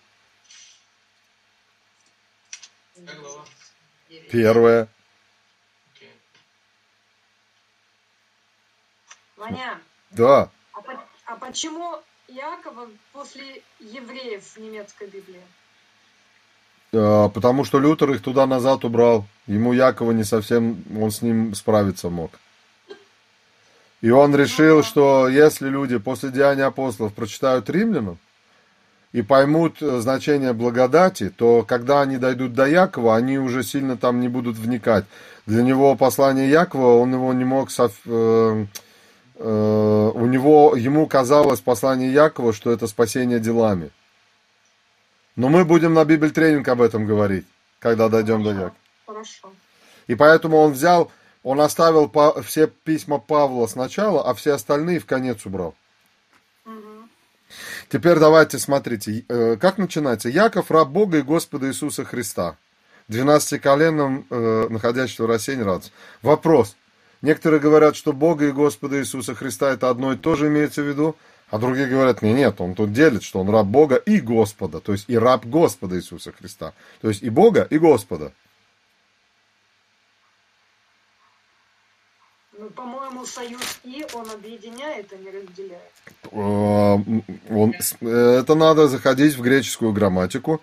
Первая. Ваня. Да. А, по, а почему Иакова после евреев в немецкой Библии? А, потому что Лютер их туда назад убрал. Ему Якова не совсем, он с ним справиться мог. И он решил, что если люди после Деяния апостолов прочитают римлянам и поймут значение благодати, то когда они дойдут до Якова, они уже сильно там не будут вникать. Для него послание Якова, он его не мог э, Э, у него, ему казалось послание Якова, что это спасение делами. Но мы будем на Библь тренинг об этом говорить, когда дойдем Хорошо. до Якова. Хорошо. И поэтому он взял, он оставил по, все письма Павла сначала, а все остальные в конец убрал. Угу. Теперь давайте смотрите, э, как начинается. Яков, раб Бога и Господа Иисуса Христа. 12-коленным, э, находящимся в рассеянии, радоваться. Вопрос. Некоторые говорят, что Бога и Господа Иисуса Христа это одно и то же имеется в виду, а другие говорят, нет, нет, он тут делит, что он раб Бога и Господа, то есть и раб Господа Иисуса Христа. То есть и Бога, и Господа. Ну, по-моему, союз «и» он объединяет, а не разделяет. Э, он, это надо заходить в греческую грамматику,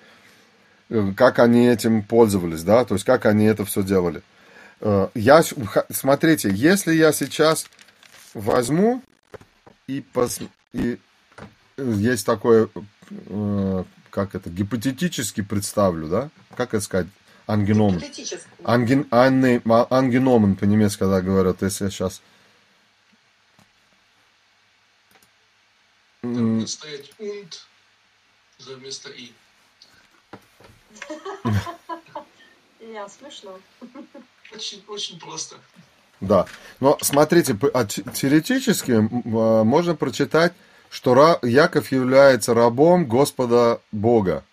э, как они этим пользовались, да, то есть как они это все делали. Э, я, смотрите, если я сейчас возьму и, пос, и есть такое, как это, гипотетически представлю, да, как это сказать, ангеном. Анген, анне, ангеномен по-немецки, когда говорят, если я сейчас... Там стоять und за вместо и. Я смешно. Очень, очень просто. Да. Но смотрите, а теоретически а, можно прочитать, что Яков является рабом Господа Бога.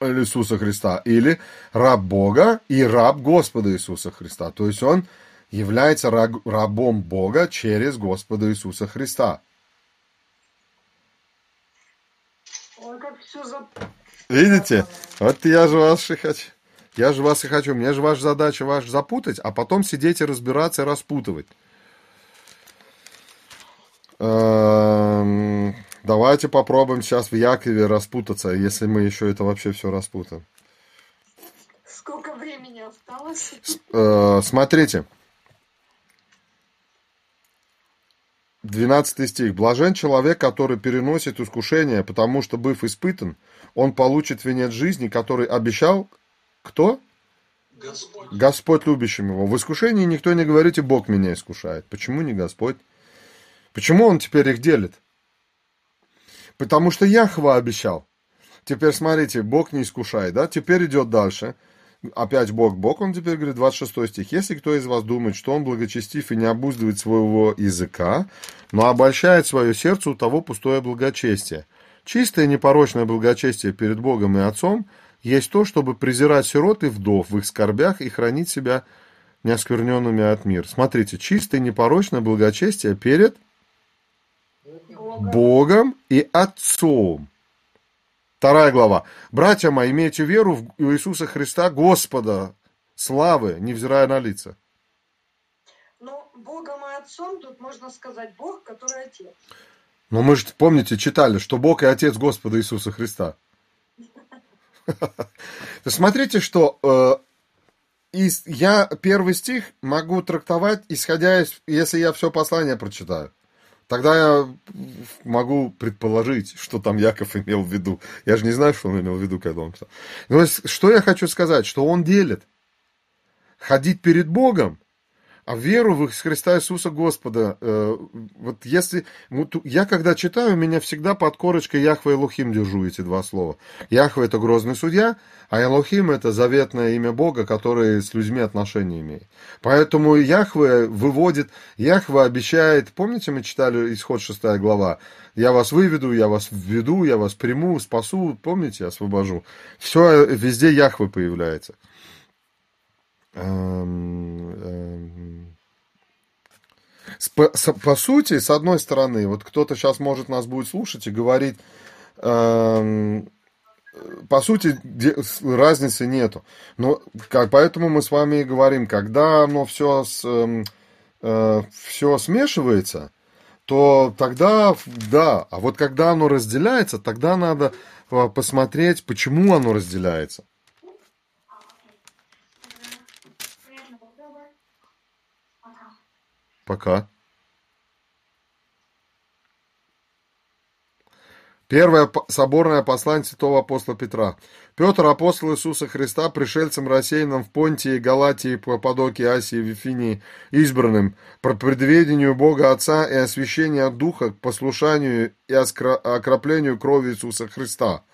Иисуса Христа, или раб Бога и раб Господа Иисуса Христа. То есть он является рабом Бога через Господа Иисуса Христа. Видите? Вот я же вас и хочу. Я же вас и хочу. Мне же ваша задача вас запутать, а потом сидеть и разбираться и распутывать. Эм, Давайте попробуем сейчас в Якове распутаться, если мы еще это вообще все распутаем. Сколько времени осталось? Э, смотрите. 12 стих. Блажен человек, который переносит искушение, потому что, быв испытан, он получит венец жизни, который обещал кто? Господь. Господь любящим его. В искушении никто не говорите, Бог меня искушает. Почему не Господь? Почему он теперь их делит? Потому что Яхва обещал. Теперь смотрите, Бог не искушает, да? Теперь идет дальше. Опять Бог, Бог, он теперь говорит, 26 стих. Если кто из вас думает, что он благочестив и не обуздывает своего языка, но обольщает свое сердце, у того пустое благочестие. Чистое непорочное благочестие перед Богом и Отцом есть то, чтобы презирать сирот и вдов в их скорбях и хранить себя неоскверненными от мира. Смотрите, чистое непорочное благочестие перед Богом и Отцом. Вторая глава. Братья мои, имейте веру в Иисуса Христа, Господа, славы, невзирая на лица. Ну, Богом и Отцом тут можно сказать Бог, который Отец. Но мы же, помните, читали, что Бог и Отец Господа Иисуса Христа. Смотрите, что э, я первый стих могу трактовать, исходя из, если я все послание прочитаю. Тогда я могу предположить, что там Яков имел в виду. Я же не знаю, что он имел в виду, когда он писал. Но что я хочу сказать, что он делит. Ходить перед Богом а веру в Христа Иисуса Господа, э, вот если, я когда читаю, меня всегда под корочкой Яхва и Лухим держу эти два слова. Яхва это грозный судья, а Элохим это заветное имя Бога, которое с людьми отношения имеет. Поэтому Яхва выводит, Яхва обещает, помните, мы читали исход 6 глава, я вас выведу, я вас введу, я вас приму, спасу, помните, освобожу. Все, везде Яхва появляется. По, по сути, с одной стороны, вот кто-то сейчас может нас будет слушать и говорить, эм, по сути, разницы нету. Но как, поэтому мы с вами и говорим, когда оно все, с, э, все смешивается, то тогда да. А вот когда оно разделяется, тогда надо э, посмотреть, почему оно разделяется. Пока. Первое соборное послание святого апостола Петра. Петр, апостол Иисуса Христа, пришельцем рассеянным в Понтии, Галатии, Каппадокии, Асии, Вифинии, избранным, по предведению Бога Отца и освящения Духа к послушанию и окроплению крови Иисуса Христа.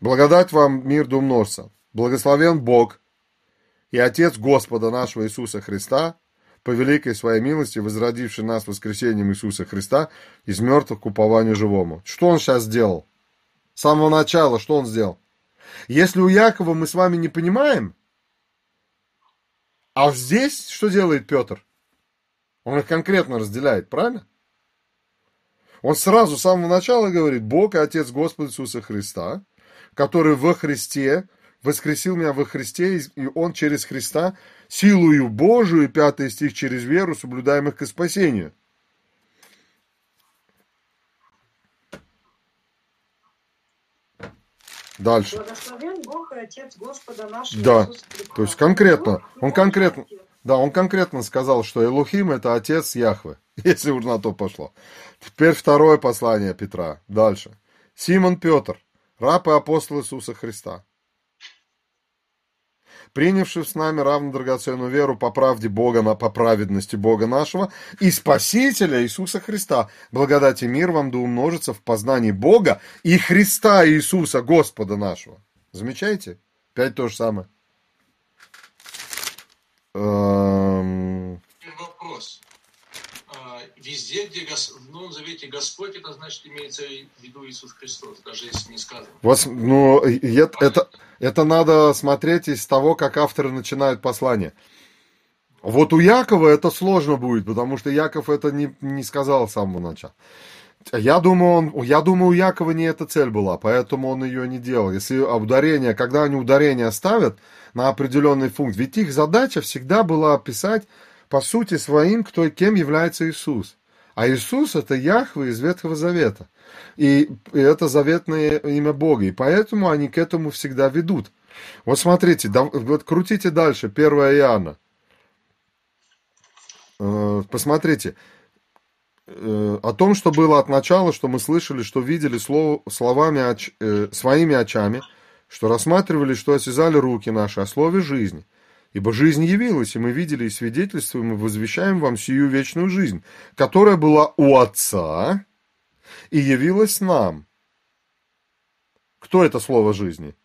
Благодать вам, мир да умножься. Благословен Бог и Отец Господа нашего Иисуса Христа, по великой своей милости, возродивший нас воскресением Иисуса Христа из мертвых к упованию живому. Что он сейчас сделал? С самого начала что он сделал? Если у Якова мы с вами не понимаем, а здесь что делает Петр? Он их конкретно разделяет, правильно? Он сразу с самого начала говорит, Бог и Отец Господа Иисуса Христа, который во Христе, воскресил меня во Христе, и Он через Христа, силою Божию, пятый стих, через веру, соблюдаемых к спасению. Дальше. Благословен Бог и Отец Господа нашего Да, Иисуса Христа. то есть конкретно, он конкретно, да, он конкретно сказал, что Элухим это отец Яхвы, если уж на то пошло. Теперь второе послание Петра. Дальше. Симон Петр, раб и апостол Иисуса Христа, принявший с нами равно драгоценную веру по правде Бога, на, по праведности Бога нашего и Спасителя Иисуса Христа. Благодать и мир вам да умножится в познании Бога и Христа Иисуса, Господа нашего. Замечаете? Опять то же самое. Эм, Везде, где в Новом Завете Господь, это значит имеется в виду Иисус Христос, даже если не сказано. Вот, ну, это, это, это надо смотреть из того, как авторы начинают послание. Вот у Якова это сложно будет, потому что Яков это не, не сказал с самого начала. Я думаю, он, я думаю, у Якова не эта цель была, поэтому он ее не делал. Если ударение, когда они ударение ставят на определенный пункт, ведь их задача всегда была описать, по сути, своим, кто, кем является Иисус. А Иисус это Яхве из Ветхого Завета. И, и это заветное имя Бога. И поэтому они к этому всегда ведут. Вот смотрите, да- вот крутите дальше, 1 Иоанна. Э, Посмотрите, э, о том, что было от начала, что мы слышали, что видели слово, словами, оч- э, своими очами, что рассматривали, что осязали руки наши о слове жизни. Ибо жизнь явилась, и мы видели и свидетельствуем, и возвещаем вам сию вечную жизнь, которая была у Отца и явилась нам. Кто это слово жизни?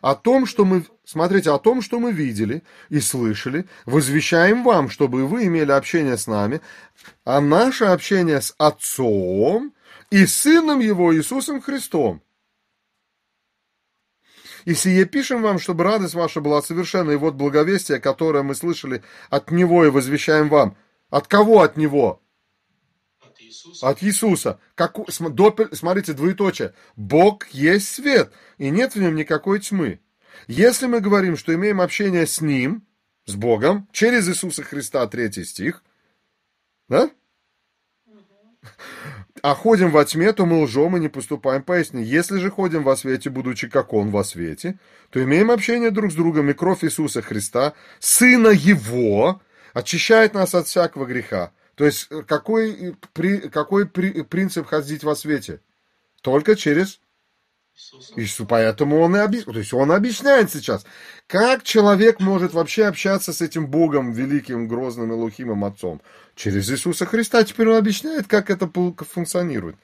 О том, что мы, смотрите, о том, что мы видели и слышали, возвещаем вам, чтобы вы имели общение с нами, а наше общение с Отцом и Сыном Его Иисусом Христом. И сие пишем вам, чтобы радость ваша была совершенна, и вот благовестие, которое мы слышали от Него и возвещаем вам. От кого от Него? От Иисуса. От Иисуса. Как, допель- смотрите, двоеточие. Бог есть свет, и нет в нем никакой тьмы. Если мы говорим, что имеем общение с Ним, с Богом, через Иисуса Христа, третий стих, да? А ходим во тьме, то мы лжем и не поступаем по истине. Если же ходим во свете, будучи как Он во свете, то имеем общение друг с другом, и кровь Иисуса Христа, Сына Его, очищает нас от всякого греха. То есть э, какой, э, какой при- принцип ходить во свете? Только через Иисуса. Иисус. Поэтому он и объясняет. То есть он объясняет сейчас, как человек может вообще общаться с этим Богом, великим, грозным и лухимым Отцом. Через Иисуса Христа. Теперь он объясняет, как это функционирует.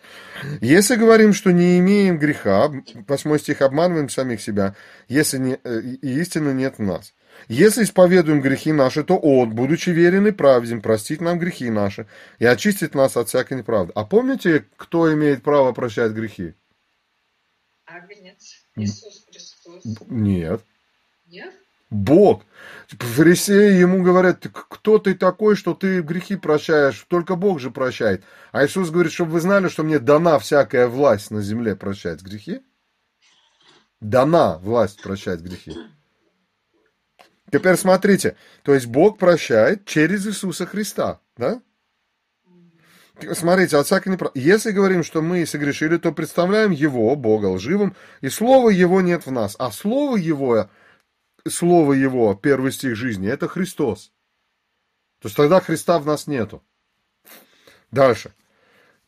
Если говорим, что не имеем греха, 8 стих, обманываем самих себя, если не, э, и истины нет в нас. Если исповедуем грехи наши, то Он, будучи верен и праведен, простит нам грехи наши и очистит нас от всякой неправды. А помните, кто имеет право прощать грехи? Иисус Христос. Нет. Нет? Бог. Фарисеи ему говорят, «Ты кто ты такой, что ты грехи прощаешь? Только Бог же прощает. А Иисус говорит, чтобы вы знали, что мне дана всякая власть на земле прощать грехи. Дана власть прощать грехи. Теперь смотрите, то есть Бог прощает через Иисуса Христа, да? Смотрите, от всякой непра- Если говорим, что мы согрешили, то представляем Его, Бога, лживым, и Слова Его нет в нас. А Слово Его, Слово Его, первый стих жизни, это Христос. То есть тогда Христа в нас нету. Дальше.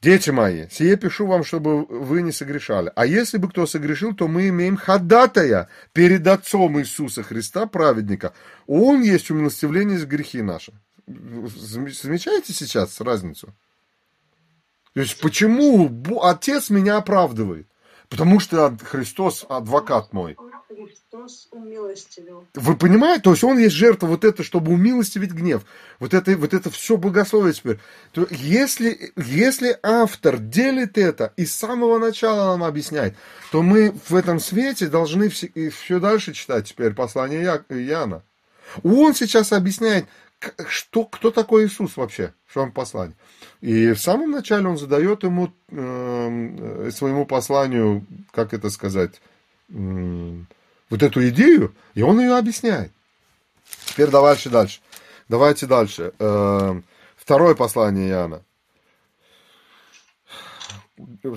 Дети мои, сие пишу вам, чтобы вы не согрешали. А если бы кто согрешил, то мы имеем ходатая перед Отцом Иисуса Христа, праведника. Он есть умилостивление за грехи наши. Зам- Замечаете сейчас разницу? То есть почему Отец меня оправдывает? Потому что Христос адвокат мой. Христос умилостивил. Вы понимаете? То есть он есть жертва вот это, чтобы умилостивить гнев. Вот это, вот это все богословие теперь. То если, если автор делит это и с самого начала нам объясняет, то мы в этом свете должны все, все дальше читать теперь послание Иоанна. Он сейчас объясняет, что, кто такой Иисус вообще в своем послании. И в самом начале он задает ему, э, своему посланию, как это сказать, э, вот эту идею, и он ее объясняет. Теперь давайте дальше. Давайте дальше. Э, второе послание Иоанна.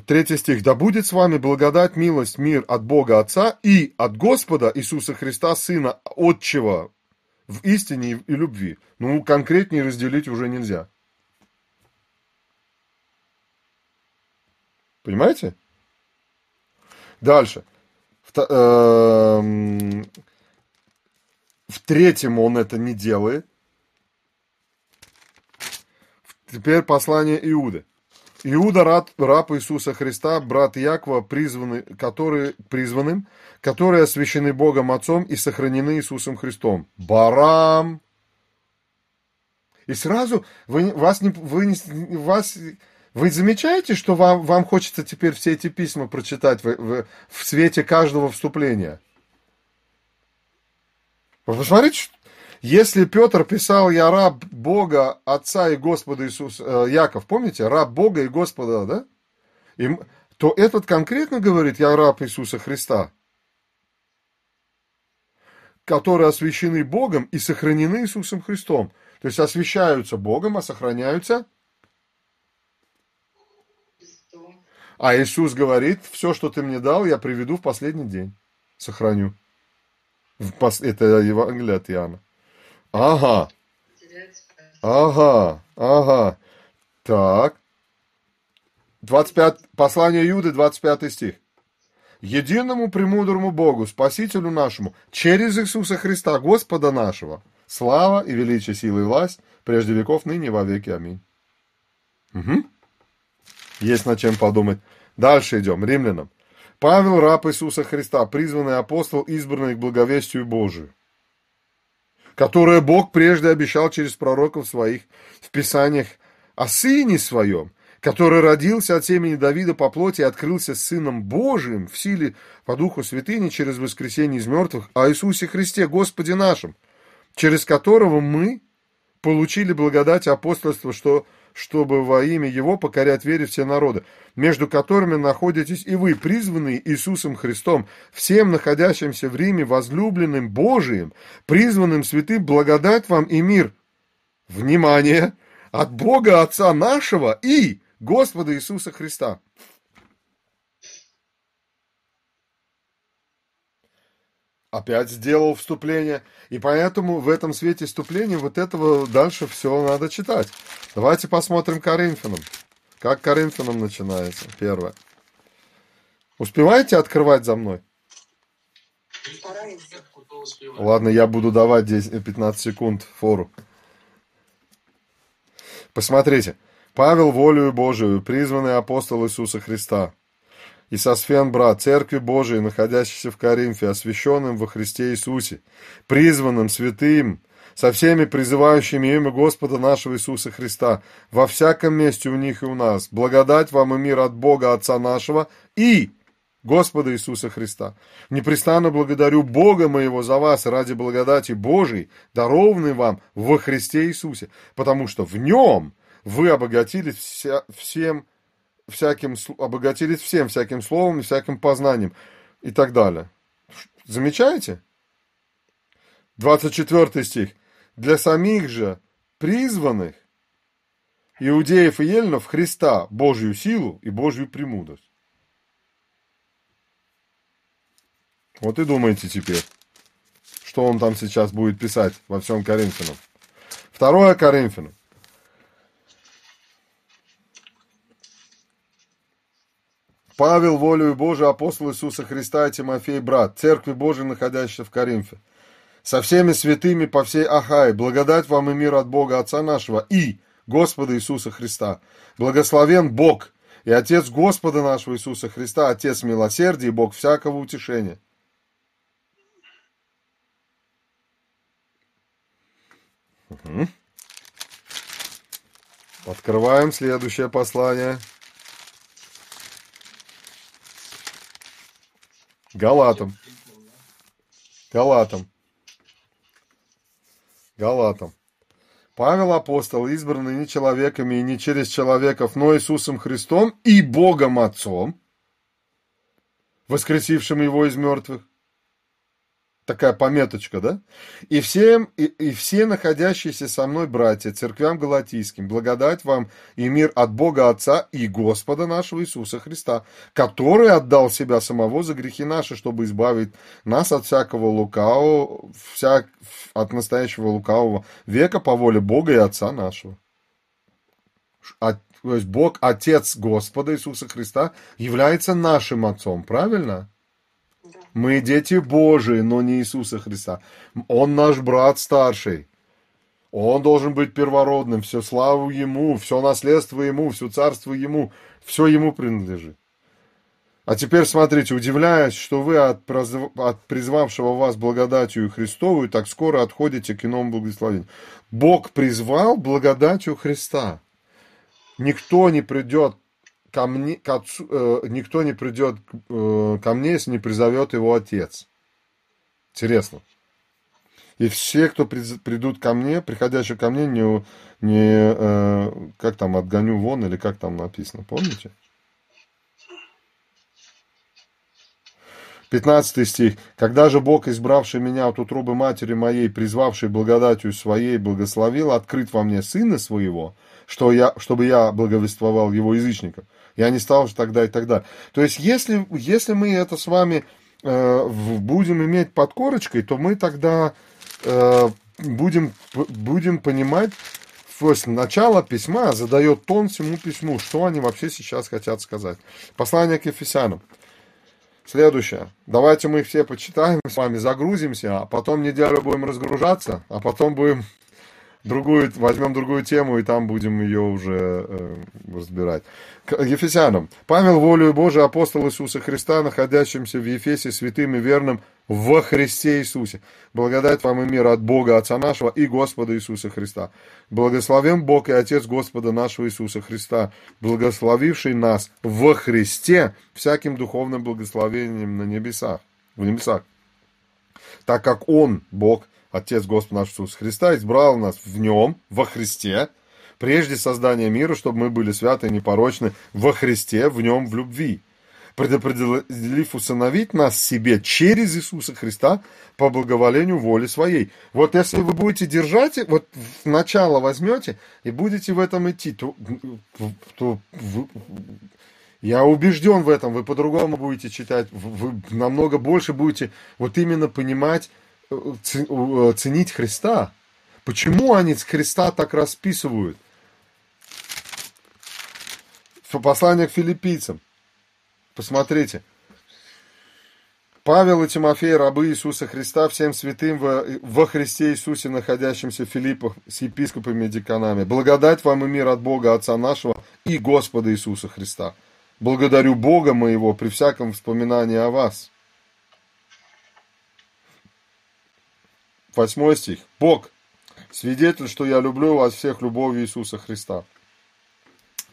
Третий стих. «Да будет с вами благодать, милость, мир от Бога Отца и от Господа Иисуса Христа, Сына Отчего, в истине и любви». Ну, конкретнее разделить уже нельзя. Понимаете? Дальше. В, э, в третьем он это не делает. Теперь послание Иуды. Иуда раб, раб Иисуса Христа, брат Якова, призванный, который, призванным, которые освящены Богом Отцом и сохранены Иисусом Христом. Барам. И сразу вы, вас, не, вы, вас вы замечаете, что вам, вам хочется теперь все эти письма прочитать в, в, в свете каждого вступления? Вы посмотрите, если Петр писал «Я раб Бога, Отца и Господа Иисуса», э, Яков, помните, раб Бога и Господа, да? И, то этот конкретно говорит «Я раб Иисуса Христа», которые освящены Богом и сохранены Иисусом Христом. То есть освящаются Богом, а сохраняются А Иисус говорит, все, что ты мне дал, я приведу в последний день. Сохраню. Это Евангелие от Иоанна. Ага. Ага, ага. Так. 25, послание Юды, 25 стих. Единому премудрому Богу, Спасителю нашему, через Иисуса Христа, Господа нашего, слава и величие, силы и власть, прежде веков, ныне во веки. Аминь. Угу. Есть над чем подумать. Дальше идем. Римлянам. Павел, раб Иисуса Христа, призванный апостол, избранный к благовестию Божию, которое Бог прежде обещал через пророков своих в Писаниях о Сыне Своем, который родился от семени Давида по плоти и открылся Сыном Божиим в силе по Духу Святыни через воскресение из мертвых, о Иисусе Христе, Господе нашим, через которого мы получили благодать апостольства, что чтобы во имя Его покорять вере все народы, между которыми находитесь и вы, призванные Иисусом Христом, всем находящимся в Риме, возлюбленным Божиим, призванным святым, благодать вам и мир. Внимание! От Бога Отца нашего и Господа Иисуса Христа. Опять сделал вступление. И поэтому в этом свете вступления вот этого дальше все надо читать. Давайте посмотрим Коринфянам. Как Коринфянам начинается? Первое. Успеваете открывать за мной? Ладно, я буду давать 10, 15 секунд фору. Посмотрите. Павел, волею Божию, призванный апостол Иисуса Христа, и Сосфен брат, Церкви Божией, находящейся в Коринфе, освященным во Христе Иисусе, призванным, святым, со всеми призывающими имя Господа нашего Иисуса Христа, во всяком месте у них и у нас. Благодать вам и мир от Бога Отца нашего и Господа Иисуса Христа. Непрестанно благодарю Бога моего за вас ради благодати Божией, дарованной вам во Христе Иисусе, потому что в Нем вы обогатились вся, всем всяким, обогатились всем всяким словом всяким познанием и так далее. Замечаете? 24 стих. Для самих же призванных иудеев и еленов Христа, Божью силу и Божью премудрость. Вот и думайте теперь, что он там сейчас будет писать во всем Коринфянам. Второе Коринфянам. Павел, волею Божию, апостол Иисуса Христа и Тимофей, брат, церкви Божией, находящейся в Коринфе, со всеми святыми по всей Ахае, благодать вам и мир от Бога Отца нашего и Господа Иисуса Христа. Благословен Бог и Отец Господа нашего Иисуса Христа, Отец милосердия и Бог всякого утешения. Угу. Открываем следующее послание. Галатам. Галатам. Галатам. Павел апостол, избранный не человеками и не через человеков, но Иисусом Христом и Богом Отцом, воскресившим его из мертвых, такая пометочка, да? И всем, и, и все находящиеся со мной братья, церквям галатийским, благодать вам и мир от Бога Отца и Господа нашего Иисуса Христа, который отдал себя самого за грехи наши, чтобы избавить нас от всякого лукавого, всяк, от настоящего лукавого века по воле Бога и Отца нашего. От, то есть Бог, Отец Господа Иисуса Христа, является нашим Отцом, правильно? Мы дети Божии, но не Иисуса Христа. Он наш брат старший. Он должен быть первородным. Все славу Ему, все наследство Ему, все царство Ему. Все Ему принадлежит. А теперь смотрите, удивляюсь, что вы от призвавшего вас благодатью Христовую так скоро отходите к иному благословению. Бог призвал благодатью Христа. Никто не придет ко мне, к отцу, э, никто не придет э, ко мне, если не призовет его отец. Интересно. И все, кто придут ко мне, приходящие ко мне, не, не э, как там, отгоню вон, или как там написано, помните? 15 стих. «Когда же Бог, избравший меня от утробы матери моей, призвавший благодатью своей, благословил открыть во мне Сына Своего, что я, чтобы я благовествовал Его язычникам, я не стал же тогда и тогда. То есть, если, если мы это с вами э, будем иметь под корочкой, то мы тогда э, будем, будем понимать, то есть начало письма задает тон всему письму, что они вообще сейчас хотят сказать. Послание к Ефесянам. Следующее. Давайте мы все почитаем, с вами загрузимся, а потом неделю будем разгружаться, а потом будем другую, возьмем другую тему, и там будем ее уже э, разбирать. К Ефесянам. Павел, волею Божией, апостол Иисуса Христа, находящимся в Ефесе, святым и верным во Христе Иисусе. Благодать вам и мир от Бога, Отца нашего и Господа Иисуса Христа. Благословен Бог и Отец Господа нашего Иисуса Христа, благословивший нас во Христе всяким духовным благословением на небесах, в небесах. Так как Он, Бог, Отец Господа нашего Иисуса Христа, избрал нас в Нем, во Христе, прежде создания мира, чтобы мы были святы и непорочны во Христе, в Нем, в любви, предопределив усыновить нас себе через Иисуса Христа по благоволению воли своей. Вот если вы будете держать, вот начало возьмете и будете в этом идти, то, то я убежден в этом, вы по-другому будете читать, вы намного больше будете вот именно понимать, ценить Христа. Почему они с Христа так расписывают? Послание к филиппийцам. Посмотрите. Павел и Тимофей, рабы Иисуса Христа, всем святым во, во Христе Иисусе, находящимся в Филиппах с епископами и деканами. Благодать вам и мир от Бога Отца нашего и Господа Иисуса Христа. Благодарю Бога моего при всяком вспоминании о вас Восьмой стих. Бог, свидетель, что я люблю вас всех любовью Иисуса Христа.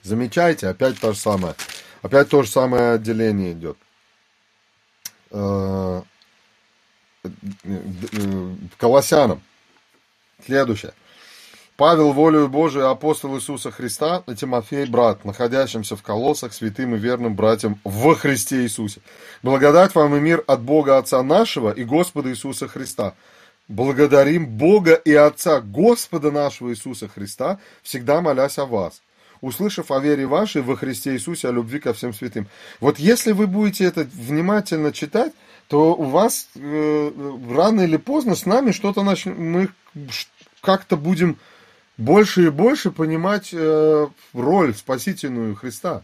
Замечайте, опять то же самое. Опять то же самое отделение идет. Э, Колоссянам. Следующее. Павел, волею Божию, апостол Иисуса Христа, и Тимофей, брат, находящимся в колоссах, святым и верным братьям во Христе Иисусе. Благодать вам и мир от Бога Отца нашего и Господа Иисуса Христа благодарим Бога и Отца Господа нашего Иисуса Христа, всегда молясь о вас, услышав о вере вашей во Христе Иисусе, о любви ко всем святым. Вот если вы будете это внимательно читать, то у вас э, рано или поздно с нами что-то начнет, мы как-то будем больше и больше понимать э, роль спасительную Христа.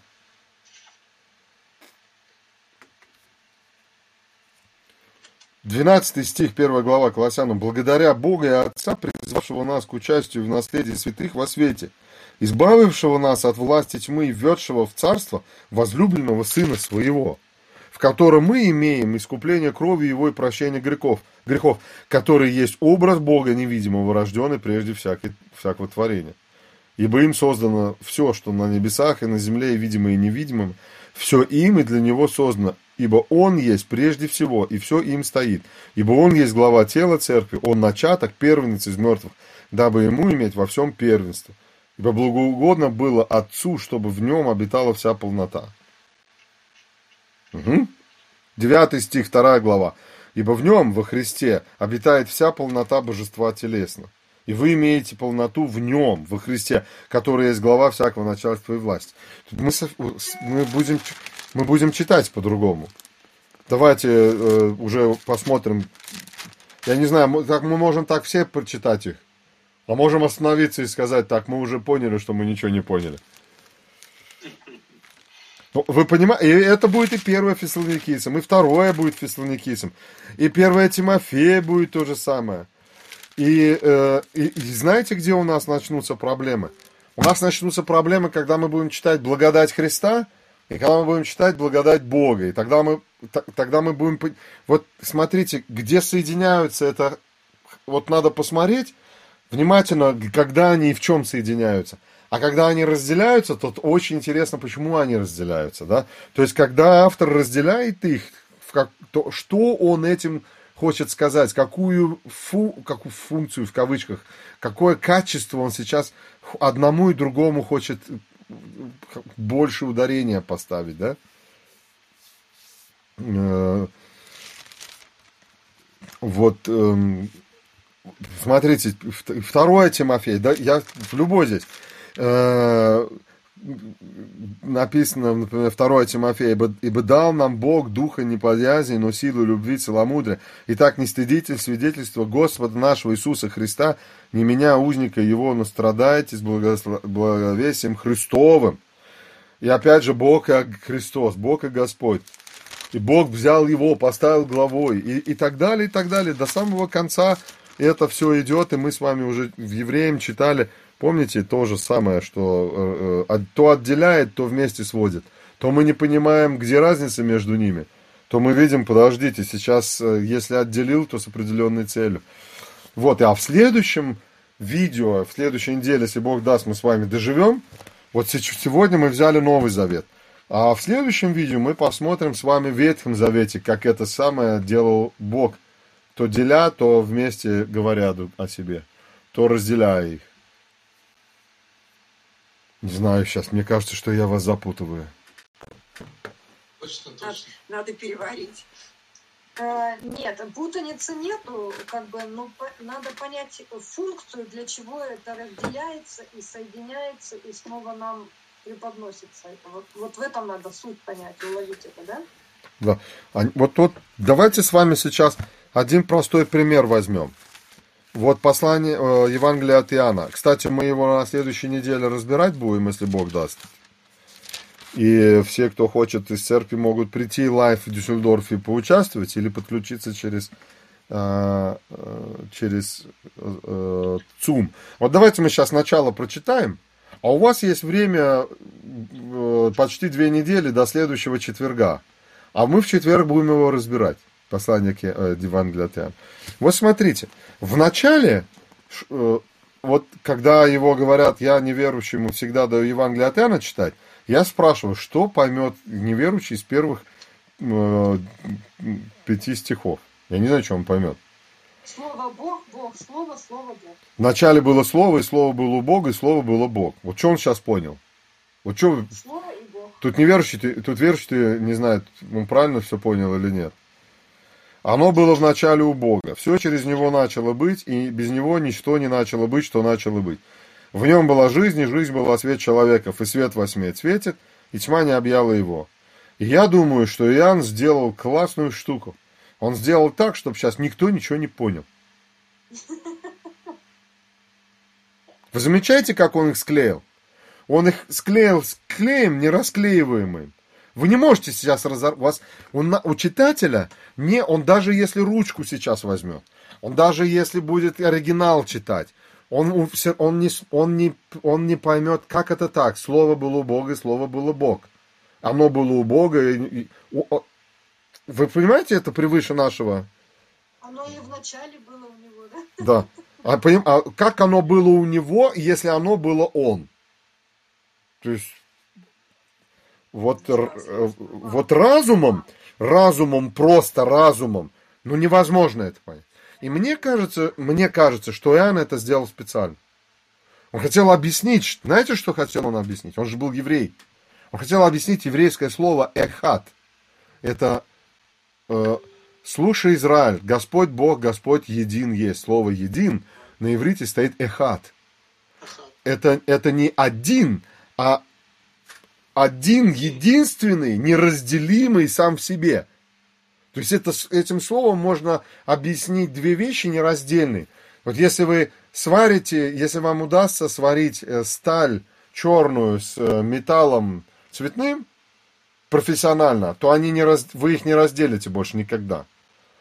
12 стих, 1 глава Колоссянам. «Благодаря Бога и Отца, призвавшего нас к участию в наследии святых во свете, избавившего нас от власти тьмы и введшего в царство возлюбленного Сына Своего, в котором мы имеем искупление крови Его и прощение грехов, грехов, который есть образ Бога невидимого, рожденный прежде всякой, всякого творения. Ибо им создано все, что на небесах и на земле, видимое и невидимым, все им и для него создано, ибо он есть прежде всего, и все им стоит. Ибо он есть глава тела церкви, он начаток, первенец из мертвых, дабы ему иметь во всем первенство. Ибо благоугодно было Отцу, чтобы в нем обитала вся полнота. Угу. Девятый стих, вторая глава. Ибо в нем, во Христе, обитает вся полнота божества телесно. И вы имеете полноту в нем, во Христе, который есть глава всякого начальства и власти. Мы, мы, будем, мы будем читать по-другому. Давайте э, уже посмотрим. Я не знаю, как мы можем так все прочитать их. А можем остановиться и сказать, так, мы уже поняли, что мы ничего не поняли. Ну, вы понимаете, и это будет и первое Фессалоникийцам, и второе будет Фессалоникийцам, и первое Тимофея будет то же самое. И, э, и, и знаете, где у нас начнутся проблемы? У нас начнутся проблемы, когда мы будем читать благодать Христа, и когда мы будем читать благодать Бога. И тогда мы, тогда мы будем... Вот смотрите, где соединяются это... Вот надо посмотреть, внимательно, когда они и в чем соединяются. А когда они разделяются, то очень интересно, почему они разделяются. Да? То есть, когда автор разделяет их, в как, то, что он этим хочет сказать, какую, фу, какую функцию в кавычках, какое качество он сейчас одному и другому хочет больше ударения поставить, да? Э, вот эм, Смотрите, второе Тимофей, да, я в любой здесь. Написано, например, 2 Тимофея, ибо, дал нам Бог духа не подязни, но силу любви, целомудрия. Итак, не стыдите свидетельства Господа нашего Иисуса Христа, не меня, узника его, но страдайте с благовесием Христовым. И опять же, Бог и Христос, Бог и Господь. И Бог взял его, поставил главой, и, и так далее, и так далее, до самого конца это все идет, и мы с вами уже в Евреям читали, помните, то же самое, что э, э, то отделяет, то вместе сводит. То мы не понимаем, где разница между ними, то мы видим, подождите, сейчас, э, если отделил, то с определенной целью. Вот, а в следующем видео, в следующей неделе, если Бог даст, мы с вами доживем. Вот сегодня мы взяли Новый Завет. А в следующем видео мы посмотрим с вами в Ветхом Завете, как это самое делал Бог – то деля, то вместе говорят о себе, то разделяя их. Не знаю сейчас, мне кажется, что я вас запутываю. Точно, точно. Надо переварить. Э, нет, путаницы нету, как бы, но надо понять функцию, для чего это разделяется и соединяется, и снова нам преподносится. Это вот, вот в этом надо суть понять, уловить это, да? Да. А, вот тут давайте с вами сейчас один простой пример возьмем. Вот послание э, Евангелия от Иоанна. Кстати, мы его на следующей неделе разбирать будем, если Бог даст. И все, кто хочет из церкви, могут прийти live в Дюссельдорфе и поучаствовать или подключиться через, э, э, через э, Zoom. Вот давайте мы сейчас начало прочитаем. А у вас есть время э, почти две недели до следующего четверга. А мы в четверг будем его разбирать послание к э, Евангелию от Иоанна. Вот смотрите, в начале, э, вот когда его говорят, я неверующему всегда даю Евангелие от Иоанна читать, я спрашиваю, что поймет неверующий из первых э, пяти стихов. Я не знаю, что он поймет. Слово Бог, Бог, слово, слово Бог. Вначале было слово, и слово было у Бога, и слово было Бог. Вот что он сейчас понял? Вот что... Слово и Бог. Тут неверующий, тут верующий не знает, он правильно все понял или нет. Оно было в начале у Бога. Все через него начало быть, и без него ничто не начало быть, что начало быть. В нем была жизнь, и жизнь была свет человеков, и свет во тьме светит, и тьма не объяла его. И я думаю, что Иоанн сделал классную штуку. Он сделал так, чтобы сейчас никто ничего не понял. Вы замечаете, как он их склеил? Он их склеил с клеем нерасклеиваемым. Вы не можете сейчас разорвать. Вас, он, у читателя, не, он даже если ручку сейчас возьмет, он даже если будет оригинал читать, он, он, не, он, не, он не поймет, как это так. Слово было у Бога, и слово было Бог. Оно было у Бога. И, и, вы понимаете, это превыше нашего? Оно и в начале было у него, да? Да. А, поним, а как оно было у него, если оно было он? То есть, вот, э, вот разумом, разумом, просто разумом, ну невозможно это понять. И мне кажется, мне кажется, что Иоанн это сделал специально. Он хотел объяснить, знаете, что хотел он объяснить? Он же был еврей. Он хотел объяснить еврейское слово «эхат». Это э, «слушай, Израиль, Господь Бог, Господь един есть». Слово «един» на иврите стоит «эхат». Это, это не один, а один, единственный, неразделимый сам в себе. То есть это, этим словом можно объяснить две вещи нераздельные. Вот если вы сварите, если вам удастся сварить э, сталь черную с э, металлом цветным профессионально, то они не раз, вы их не разделите больше никогда.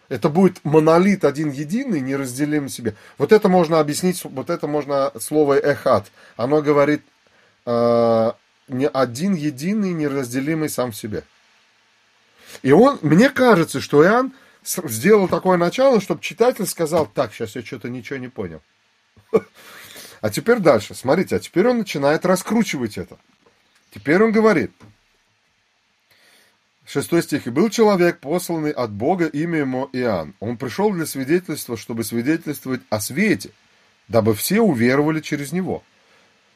Это будет монолит один единый, неразделимый себе. Вот это можно объяснить, вот это можно слово эхат. Оно говорит э, не один единый, неразделимый сам в себе. И он, мне кажется, что Иоанн сделал такое начало, чтобы читатель сказал, так, сейчас я что-то ничего не понял. А теперь дальше. Смотрите, а теперь он начинает раскручивать это. Теперь он говорит, шестой стих, «И был человек, посланный от Бога, имя ему Иоанн. Он пришел для свидетельства, чтобы свидетельствовать о свете, дабы все уверовали через него.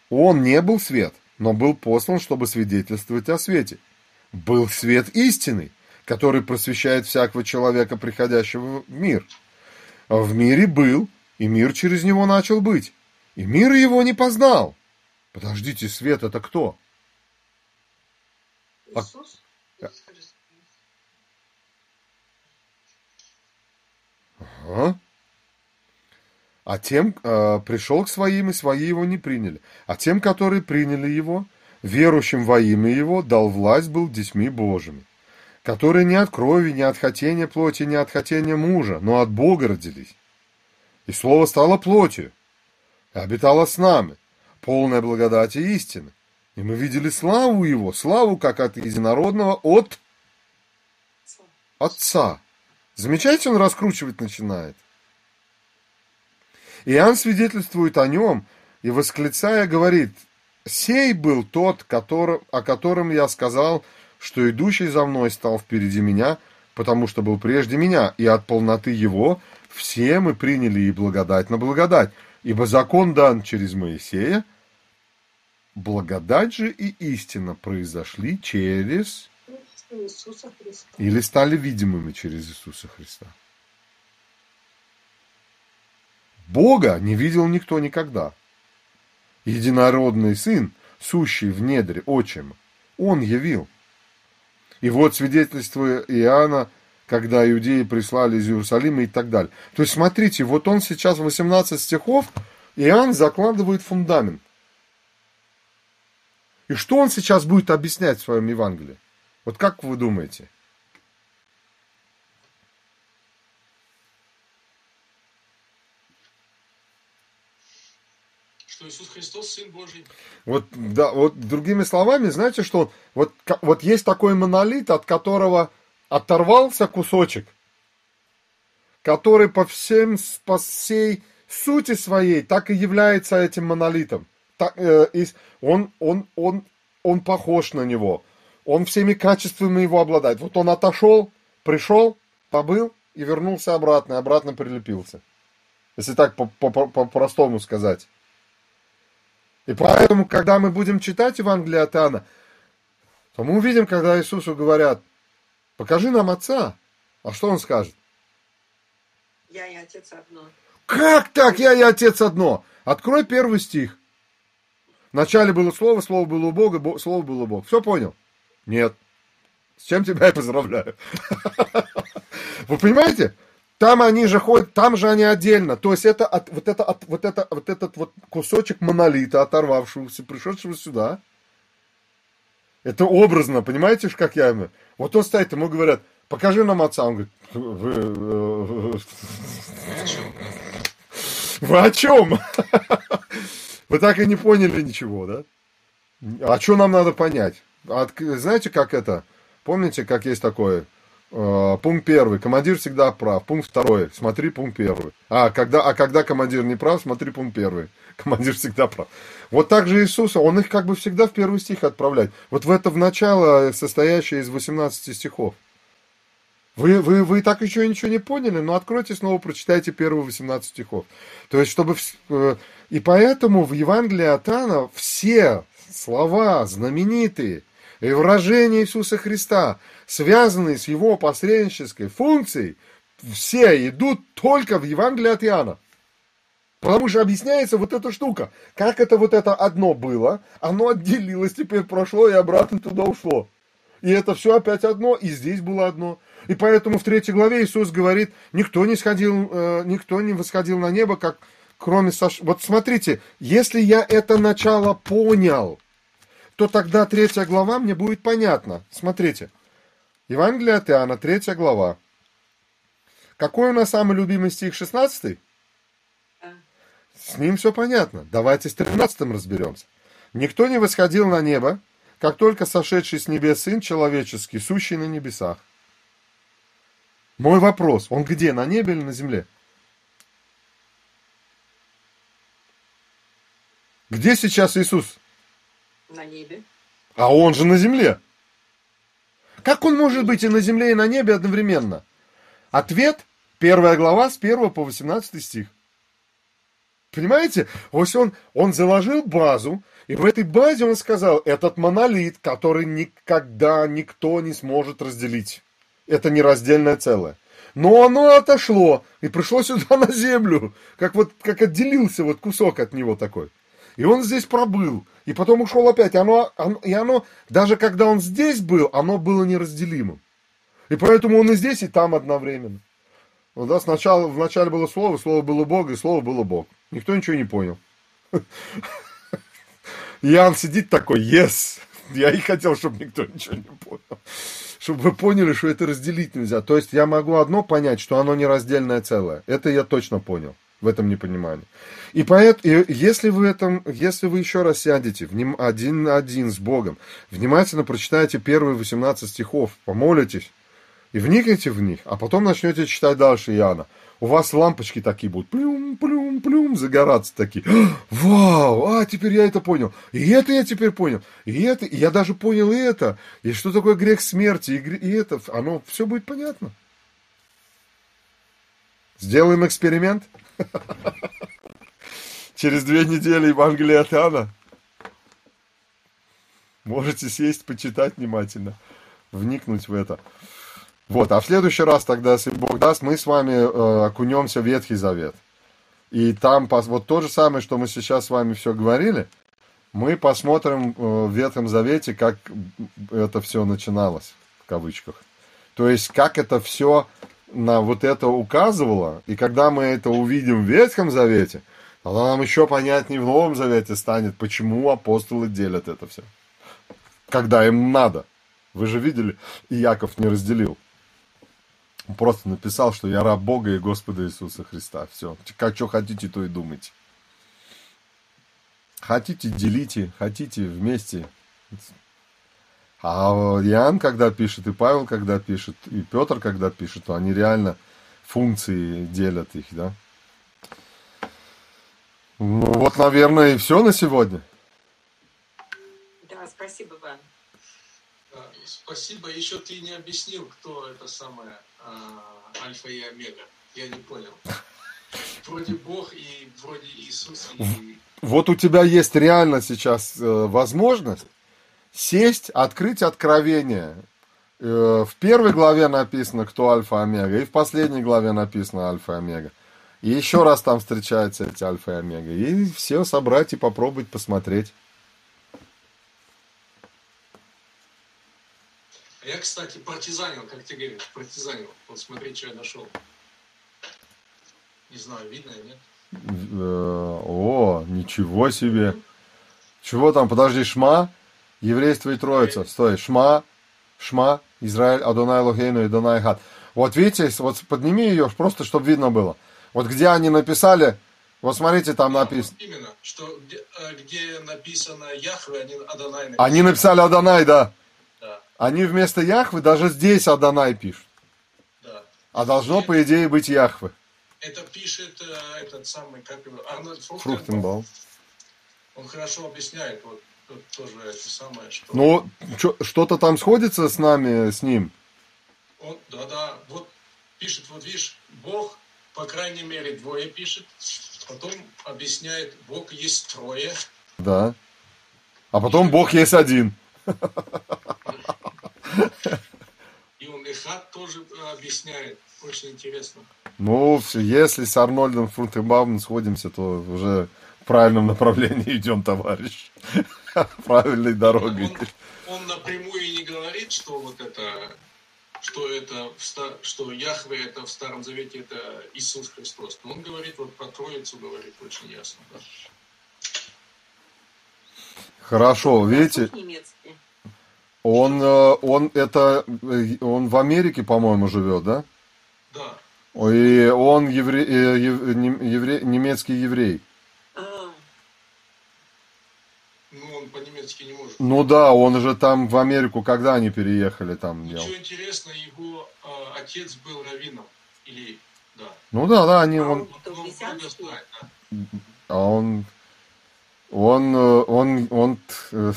Он не был свет, но был послан, чтобы свидетельствовать о свете. Был свет истинный, который просвещает всякого человека, приходящего в мир. В мире был, и мир через него начал быть. И мир его не познал. Подождите, свет это кто? А Иисус? Ага. А тем э, пришел к своим, и свои его не приняли. А тем, которые приняли его, верующим во имя его, дал власть был детьми Божьими, которые не от крови, не от хотения плоти, не от хотения мужа, но от Бога родились. И слово стало плотью, и обитало с нами, полная благодати и истины. И мы видели славу его, славу как от единородного от Отца. Замечаете, он раскручивать начинает. Иоанн свидетельствует о нем и, восклицая, говорит, «Сей был тот, который, о котором я сказал, что идущий за мной стал впереди меня, потому что был прежде меня, и от полноты его все мы приняли и благодать на благодать, ибо закон дан через Моисея, благодать же и истина произошли через Иисуса Христа. или стали видимыми через Иисуса Христа. Бога не видел никто никогда. Единородный Сын, сущий в недре отчима, Он явил. И вот свидетельство Иоанна, когда иудеи прислали из Иерусалима и так далее. То есть, смотрите, вот он сейчас 18 стихов, Иоанн закладывает фундамент. И что он сейчас будет объяснять в своем Евангелии? Вот как вы думаете? Что Иисус Христос Сын Божий. Вот, да, вот другими словами, знаете, что вот, вот есть такой монолит, от которого оторвался кусочек, который по, всем, по всей сути своей так и является этим монолитом. Так, э, он, он, он, он похож на него. Он всеми качествами его обладает. Вот он отошел, пришел, побыл и вернулся обратно, и обратно прилепился. Если так по-простому сказать. И поэтому, когда мы будем читать Евангелие от Иоанна, то мы увидим, когда Иисусу говорят, покажи нам Отца. А что он скажет? Я и Отец одно. Как так? Я и Отец одно. Открой первый стих. Вначале было Слово, Слово было у Бога, Слово было у Бога. Все понял? Нет. С чем тебя я поздравляю? Вы понимаете? Там они же ходят, там же они отдельно. То есть это от, вот, это, от, вот, это, вот этот вот кусочек монолита, оторвавшегося, пришедшего сюда. Это образно, понимаете, как я ему? Вот он стоит, ему говорят, покажи нам отца. Он говорит, вы, э, вы о чем? Вы так и не поняли ничего, да? А что нам надо понять? Знаете, как это? Помните, как есть такое? Э, пункт первый. Командир всегда прав. Пункт второй. Смотри пункт первый. А когда, а когда командир не прав, смотри пункт первый. Командир всегда прав. Вот так же Иисус, он их как бы всегда в первый стих отправляет. Вот в это в начало, состоящее из 18 стихов. Вы, вы, вы так еще ничего не поняли, но откройте снова, прочитайте первые 18 стихов. То есть, чтобы... Э, и поэтому в Евангелии от Иоанна все слова знаменитые и выражения Иисуса Христа, связанные с его посреднической функцией, все идут только в Евангелии от Иоанна. Потому что объясняется вот эта штука. Как это вот это одно было, оно отделилось, теперь прошло и обратно туда ушло. И это все опять одно, и здесь было одно. И поэтому в третьей главе Иисус говорит, никто не сходил, э, никто не восходил на небо, как кроме Саш... Вот смотрите, если я это начало понял, то тогда третья глава мне будет понятна. Смотрите. Евангелие от Иоанна, третья глава. Какой у нас самый любимый стих, 16 С ним все понятно. Давайте с 13 разберемся. Никто не восходил на небо, как только сошедший с небес Сын Человеческий, сущий на небесах. Мой вопрос, он где, на небе или на земле? Где сейчас Иисус? На небе. А он же на земле. Как он может быть и на земле, и на небе одновременно? Ответ, первая глава, с 1 по 18 стих. Понимаете? Вот он, он заложил базу, и в этой базе он сказал, этот монолит, который никогда никто не сможет разделить. Это нераздельное целое. Но оно отошло и пришло сюда на землю, как вот как отделился вот кусок от него такой. И он здесь пробыл, и потом ушел опять. И оно, оно, и оно, даже когда он здесь был, оно было неразделимым. И поэтому он и здесь, и там одновременно. Ну, да, сначала, вначале было слово, слово было Бог, и слово было Бог. Никто ничего не понял. Иоанн сидит такой, yes, я и хотел, чтобы никто ничего не понял. Чтобы вы поняли, что это разделить нельзя. То есть я могу одно понять, что оно нераздельное целое. Это я точно понял в этом непонимании. И поэтому, если вы этом, если вы еще раз сядете вним, один на один с Богом, внимательно прочитаете первые 18 стихов, помолитесь и вникните в них, а потом начнете читать дальше Иоанна, у вас лампочки такие будут, плюм, плюм, плюм, загораться такие. Вау, а теперь я это понял. И это я теперь понял. И это, и я даже понял и это. И что такое грех смерти, и, и это, оно все будет понятно. Сделаем эксперимент. Через две недели Евангелие от Иоанна. Можете сесть, почитать внимательно, вникнуть в это. Вот, а в следующий раз тогда, если Бог даст, мы с вами э, окунемся в Ветхий Завет. И там вот то же самое, что мы сейчас с вами все говорили, мы посмотрим э, в Ветхом Завете, как это все начиналось, в кавычках. То есть, как это все на вот это указывало, и когда мы это увидим в Ветхом Завете, тогда нам еще понятнее в Новом Завете станет, почему апостолы делят это все. Когда им надо. Вы же видели, и Яков не разделил. Он просто написал, что я раб Бога и Господа Иисуса Христа. Все. Как что хотите, то и думайте. Хотите, делите, хотите вместе. А Иоанн, когда пишет, и Павел, когда пишет, и Петр, когда пишет, то они реально функции делят их, да. Ну вот, наверное, и все на сегодня. Да, спасибо, Иван. Спасибо. Еще ты не объяснил, кто это самое а, альфа и омега. Я не понял. Вроде Бог и вроде Иисус. И... Вот у тебя есть реально сейчас э, возможность сесть, открыть откровение. Э, в первой главе написано, кто альфа омега, и в последней главе написано альфа омега. И еще раз там встречаются эти альфа и омега. И все собрать и попробовать посмотреть. Я, кстати, партизанил, как ты говоришь, партизанил. Вот смотри, что я нашел. Не знаю, видно или нет. Э, о, ничего себе. Чего там, подожди, Шма? Еврейство и Троица. Стой, Шма, Шма, Израиль, Адонай Лохейну и Донай Хат. Вот видите, вот подними ее, просто чтобы видно было. Вот где они написали, вот смотрите, там написано. Именно, что где, э, где написано Яхве, они Адонай написали. Они написали Адонай, да. Они вместо Яхвы даже здесь Адонай пишут. А должно, по идее, быть Яхве. Это пишет э, этот самый, как его, Арнольд Фрухтенбаум. Фрухтенбаум. Он хорошо объясняет, вот, вот тоже самое, что... Ну, что-то там сходится с нами, с ним. Он, да-да, вот пишет, вот видишь, Бог, по крайней мере, двое пишет, потом объясняет, Бог есть трое, Да. А потом Бог есть один. и он Эхат тоже э, объясняет, очень интересно. Ну, всё, если с Арнольдом Фрутенбаумом сходимся, то уже в правильном направлении идем, товарищ. Правильной дорогой. Он, он напрямую и не говорит, что вот это, что это, что Яхве это в Старом Завете это Иисус Христос. Но он говорит вот про Троицу, говорит очень ясно. да. Хорошо, видите, он, э, он это, э, он в Америке, по-моему, живет, да? Да, И он евре- э, евре- немецкий еврей. А, ну он по-немецки не может. Ну да, он же там в Америку, когда они переехали там. Ну, делал? что интересно, его а, отец был раввином. Или, да. Ну да, да, они, А он, он Ну, Мессианский? много знает, да. а он, он, э, он, он, э,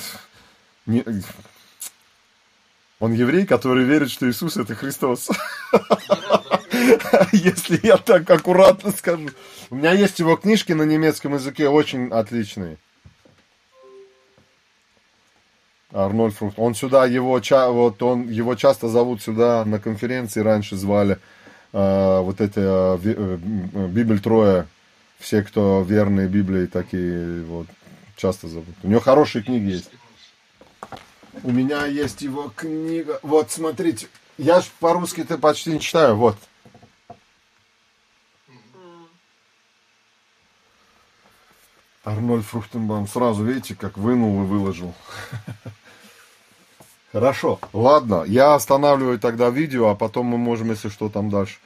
не- он еврей, который верит, что Иисус это Христос. Если я так аккуратно скажу. У меня есть его книжки на немецком языке очень отличные. Арнольд Фрукт. Он сюда его, вот он его часто зовут сюда на конференции раньше звали. э, вот эти э, э, м, Библь Троя. Все, кто верные Библии, такие вот часто зовут. У него хорошие книги есть. У меня есть его книга. Вот, смотрите. Я ж по-русски-то почти не читаю. Вот. Арнольд Фрухтенбаум. Сразу, видите, как вынул и выложил. Хорошо. Ладно, я останавливаю тогда видео, а потом мы можем, если что, там дальше.